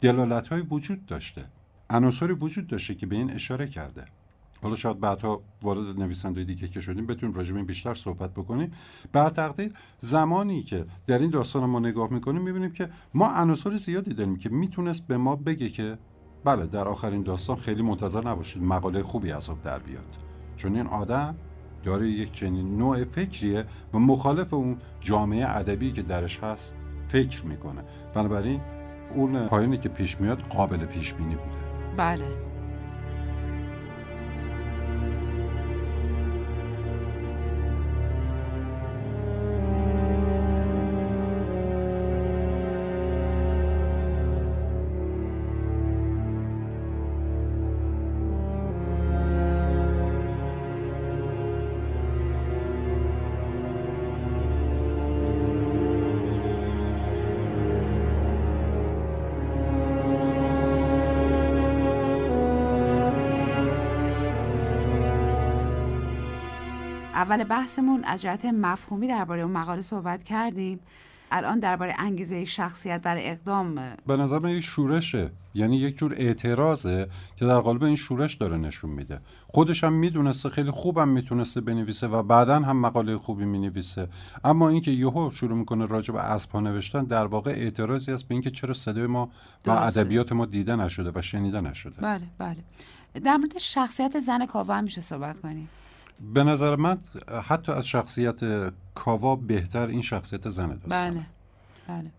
دلالت های وجود داشته. عناصری وجود داشته که به این اشاره کرده. حالا شاید بعدها وارد نویسنده دیگه که شدیم بتونیم راجع به بیشتر صحبت بکنیم. بر تقدیر زمانی که در این داستان ما نگاه می‌کنیم می‌بینیم که ما عناصر زیادی داریم که می‌تونست به ما بگه که بله در آخرین داستان خیلی منتظر نباشید مقاله خوبی از در بیاد. چون این آدم داره یک چنین نوع فکریه و مخالف اون جامعه ادبی که درش هست فکر می‌کنه. بنابراین اون پایینی که پیش میاد قابل پیش بینی بوده. بله اول بحثمون از جهت مفهومی درباره اون مقاله صحبت کردیم. الان درباره انگیزه شخصیت برای اقدام به نظر من یک شورشه. یعنی یک جور اعتراضه که در قالب این شورش داره نشون میده. خودش هم می‌دونسته خیلی خوبم می‌تونسته بنویسه و بعدا هم مقاله خوبی می‌نویسه. اما اینکه یهو شروع می‌کنه راجع به اسبها نوشتن در واقع اعتراضی است به اینکه چرا صدای ما و ادبیات ما دیده نشده و شنیده نشده. بله بله. در مورد شخصیت زن کاوا هم میشه صحبت کنیم به نظر من حتی از شخصیت کاوا بهتر این شخصیت زنه داستان بله بله.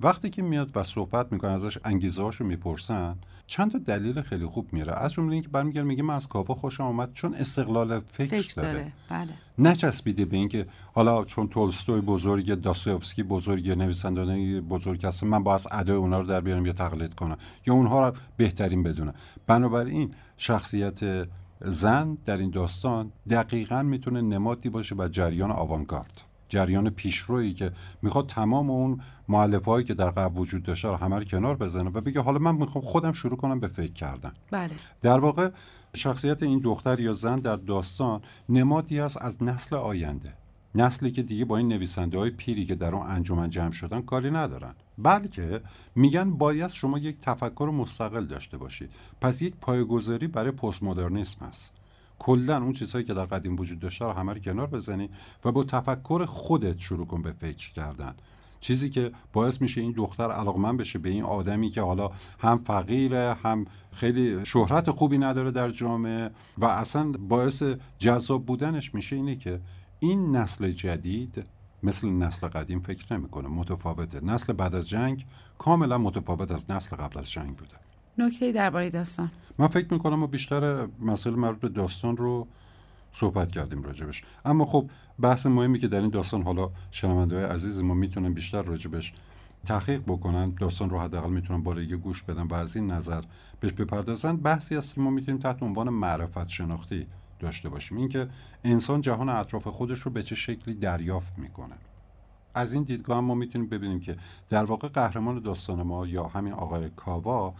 وقتی که میاد و صحبت می‌کنه ازش انگیزه هاشو می‌پرسن چند تا دلیل خیلی خوب میره از جمله اینکه برمیگرده میگه من از کاوا خوشم آمد چون استقلال فکر, فکر داره, بله. نچسبیده به اینکه حالا چون تولستوی بزرگ داستویفسکی بزرگ نویسندگان بزرگ هستن من باید ادای اونا رو در بیارم یا تقلید کنم یا اونها رو بهترین بدونم. بنابراین شخصیت زن در این داستان دقیقا می‌تونه نمادی باشه بر جریان آوانگارد. جریان پیشرویی که می‌خواد تمام اون معلف هایی که در قبل وجود داشته رو همه رو کنار بزنه و بگه حالا من می‌خوام خودم شروع کنم به فکر کردن. بله. در واقع شخصیت این دختر یا زن در داستان نمادی است از نسل آینده. نسلی که دیگه با این نویسنده های پیری که در اون انجمن جمع شدن کاری ندارن. بلکه میگن باید شما یک تفکر مستقل داشته باشید. پس یک پایگذاری برای پست مدرنیسم هست کلا اون چیزهایی که در قدیم وجود داشته رو همه رو کنار بزنی و با تفکر خودت شروع کن به فکر کردن. چیزی که باعث میشه این دختر علاقمند بشه به این آدمی که حالا هم فقیره هم خیلی شهرت خوبی نداره در جامعه و اصلا باعث جذاب بودنش میشه اینه که این نسل جدید مثل نسل قدیم فکر نمی‌کنه. متفاوته. نسل بعد از جنگ کاملا متفاوت از نسل قبل از جنگ بوده. نکته درباره داستان. من فکر می‌کنم ما بیشتر مسئله مربوط به داستان رو صحبت کردیم راجبش. اما خب بحث مهمی که در این داستان حالا شنونده های عزیز ما می‌تونن بیشتر راجبش تحقیق بکنن داستان رو حداقل می‌تونن بارگی گوش بدن و از این نظر بهش بپردازن. بحثی است که ما می‌تونیم تحت عنوان معرفت شناختی داشته باشیم. اینکه انسان جهان اطراف خودش رو به چه شکلی دریافت می‌کنه. از این دیدگاه هم ما می‌تونیم ببینیم که در واقع قهرمان داستان ما یا همین آقای کاوا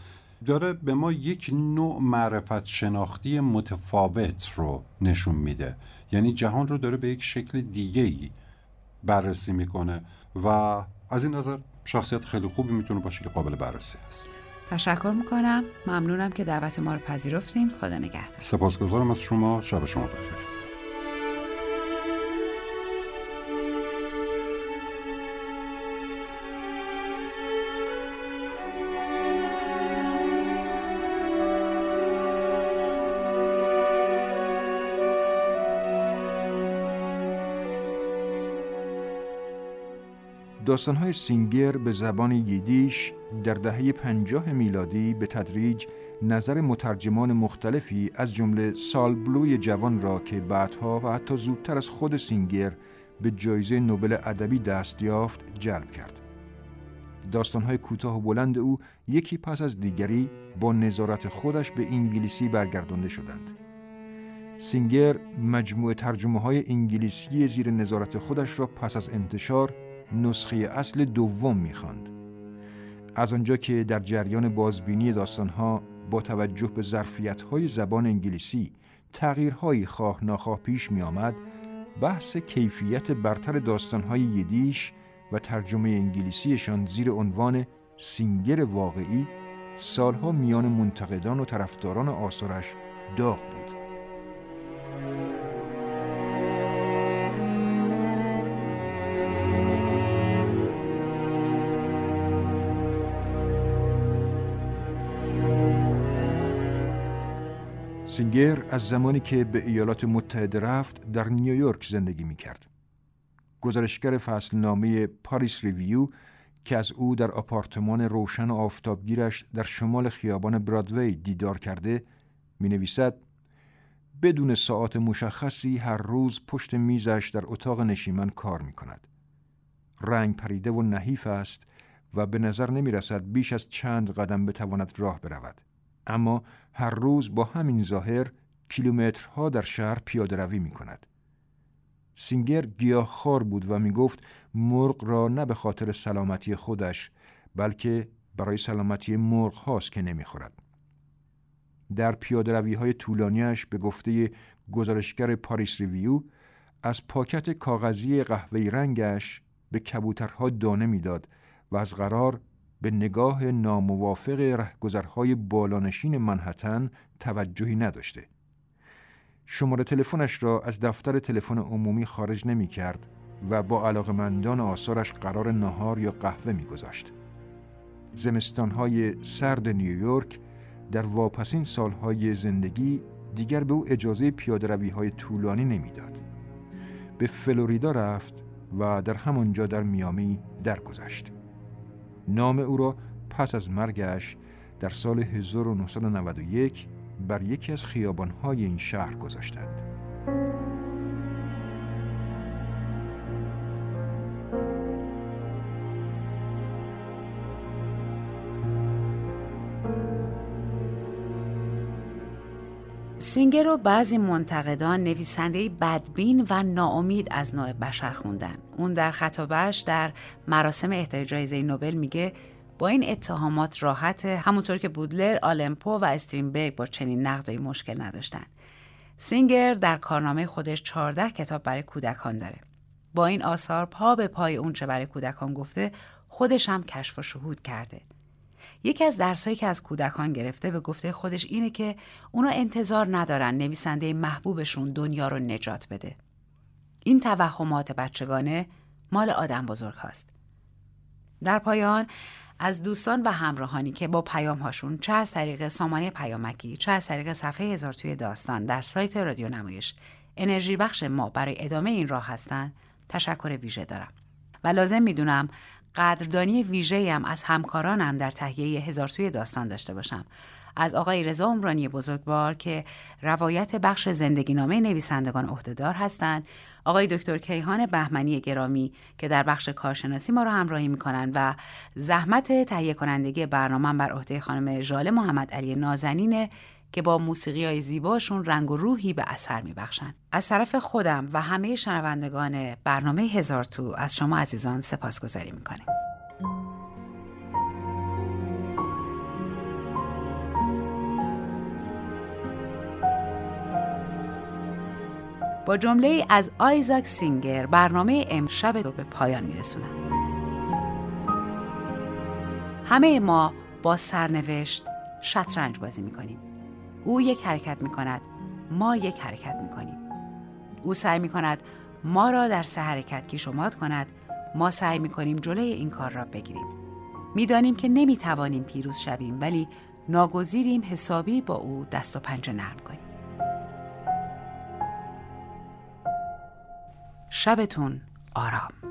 داره به ما یک نوع معرفت شناختی متفاوت رو نشون میده. یعنی جهان رو داره به یک شکل دیگه ای بررسی می‌کنه و از این نظر شخصیت خیلی خوبی می‌تونه باشه که قابل بررسی هست. تشکر می‌کنم. ممنونم که دعوت ما رو پذیرفتین. خدا نگهدار. سپاسگزارم از شما. شب شما بخیر. داستانهای سینگر به زبان ییدیش در دهه پنجاه میلادی به تدریج نظر مترجمان مختلفی از جمله سالبلوی جوان را که بعدها و حتی زودتر از خود سینگر به جایزه نوبل ادبی دست یافت جلب کرد. داستانهای کوتاه و بلند او یکی پس از دیگری با نظارت خودش به انگلیسی برگردانده شدند. سینگر مجموعه ترجمه های انگلیسی زیر نظارت خودش را پس از انتشار نسخه اصل دوم می‌خواند. از آنجا که در جریان بازبینی داستانها با توجه به ظرفیت‌های زبان انگلیسی تغییرهایی خواه ناخواه پیش می آمد بحث کیفیت برتر داستانهای یدیش و ترجمه انگلیسیشان زیر عنوان سینگر واقعی سالها میان منتقدان و طرفداران آثارش داغ بود سینگر از زمانی که به ایالات متحده رفت در نیویورک زندگی می کرد. گزارشگر فصلنامه پاریس ریویو که از او در آپارتمان روشن و آفتابگیرش در شمال خیابان برادوی دیدار کرده می نویسد بدون ساعت مشخصی هر روز پشت میزش در اتاق نشیمن کار می کند. رنگ پریده و نحیف است و به نظر نمی رسد بیش از چند قدم بتواند راه برود. اما هر روز با همین ظاهر کیلومترها در شهر پیاده روی می کند. سینگر گیاهخوار بود و می گفت مرغ را نه به خاطر سلامتی خودش بلکه برای سلامتی مرغ هاست که نمی خورد. در پیاده روی های طولانیش به گفته گزارشگر Paris Review از پاکت کاغذی قهوه‌ای رنگش به کبوترها دانه می‌داد و از قرار به نگاه ناموافق رهگذرهای بالانشین منحتن توجهی نداشته. شماره تلفنش را از دفتر تلفن عمومی خارج نمی کرد و با علاقمندان آثارش قرار نهار یا قهوه می گذاشت. زمستانهای سرد نیویورک در واپسین سالهای زندگی دیگر به او اجازه پیاده های طولانی نمی‌داد. به فلوریدا رفت و در همانجا در میامی درگذشت. نام او را پس از مرگش در سال 1991 بر یکی از خیابانهای این شهر گذاشتند. سینگر رو بعضی منتقدان نویسنده بدبین و ناامید از نوع بشر خوندن. اون در خطابش در مراسم اهدای جایزه نوبل میگه با این اتهامات راحت همونطور که بودلر، آلمپو و استرینبرگ با چنین نقدایی مشکل نداشتن. سینگر در کارنامه خودش 14 کتاب برای کودکان داره. با این آثار پا به پای اون چه برای کودکان گفته خودش هم کشف و شهود کرده. یکی از درسهایی که از کودکان گرفته به گفته خودش اینه که اونا انتظار ندارن نویسنده محبوبشون دنیا رو نجات بده. این توهمات بچگانه مال آدم بزرگ هاست. در پایان از دوستان و همراهانی که با پیام هاشون چه از طریق سامانه پیامکی چه از طریق صفحه هزار توی داستان در سایت رادیو نمایش انرژی بخش ما برای ادامه این راه هستند تشکر ویژه دارم و لازم می‌دونم قدردانی ویژه هم از همکارانم در تهیه هزار توی داستان داشته باشم از آقای رضا عمرانی بزرگوار که روایت بخش زندگی نامه نویسندگان عهدهدار هستند. آقای دکتر کیهان بهمنی گرامی که در بخش کارشناسی ما را همراهی می‌کنن و زحمت تهیه کنندگی برنامه بر عهده خانم ژاله محمد علی نازنینه که با موسیقی های زیباشون رنگ و روحی به اثر میبخشن. از طرف خودم و همه شنوندگان برنامه هزار تو از شما عزیزان سپاسگزاری می‌کنیم. با جمله از آیزاک سینگر برنامه امشب رو به پایان میرسونم. همه ما با سرنوشت شطرنج بازی می‌کنیم. او یک حرکت می‌کند ما یک حرکت می‌کنیم. او سعی می‌کند ما را در سه حرکت کیشومات کند ما سعی می‌کنیم جلوی این کار را بگیریم. می‌دانیم که نمی‌توانیم پیروز شویم ولی ناگزیریم حسابی با او دست و پنجه نرم کنیم. شبتون آرام.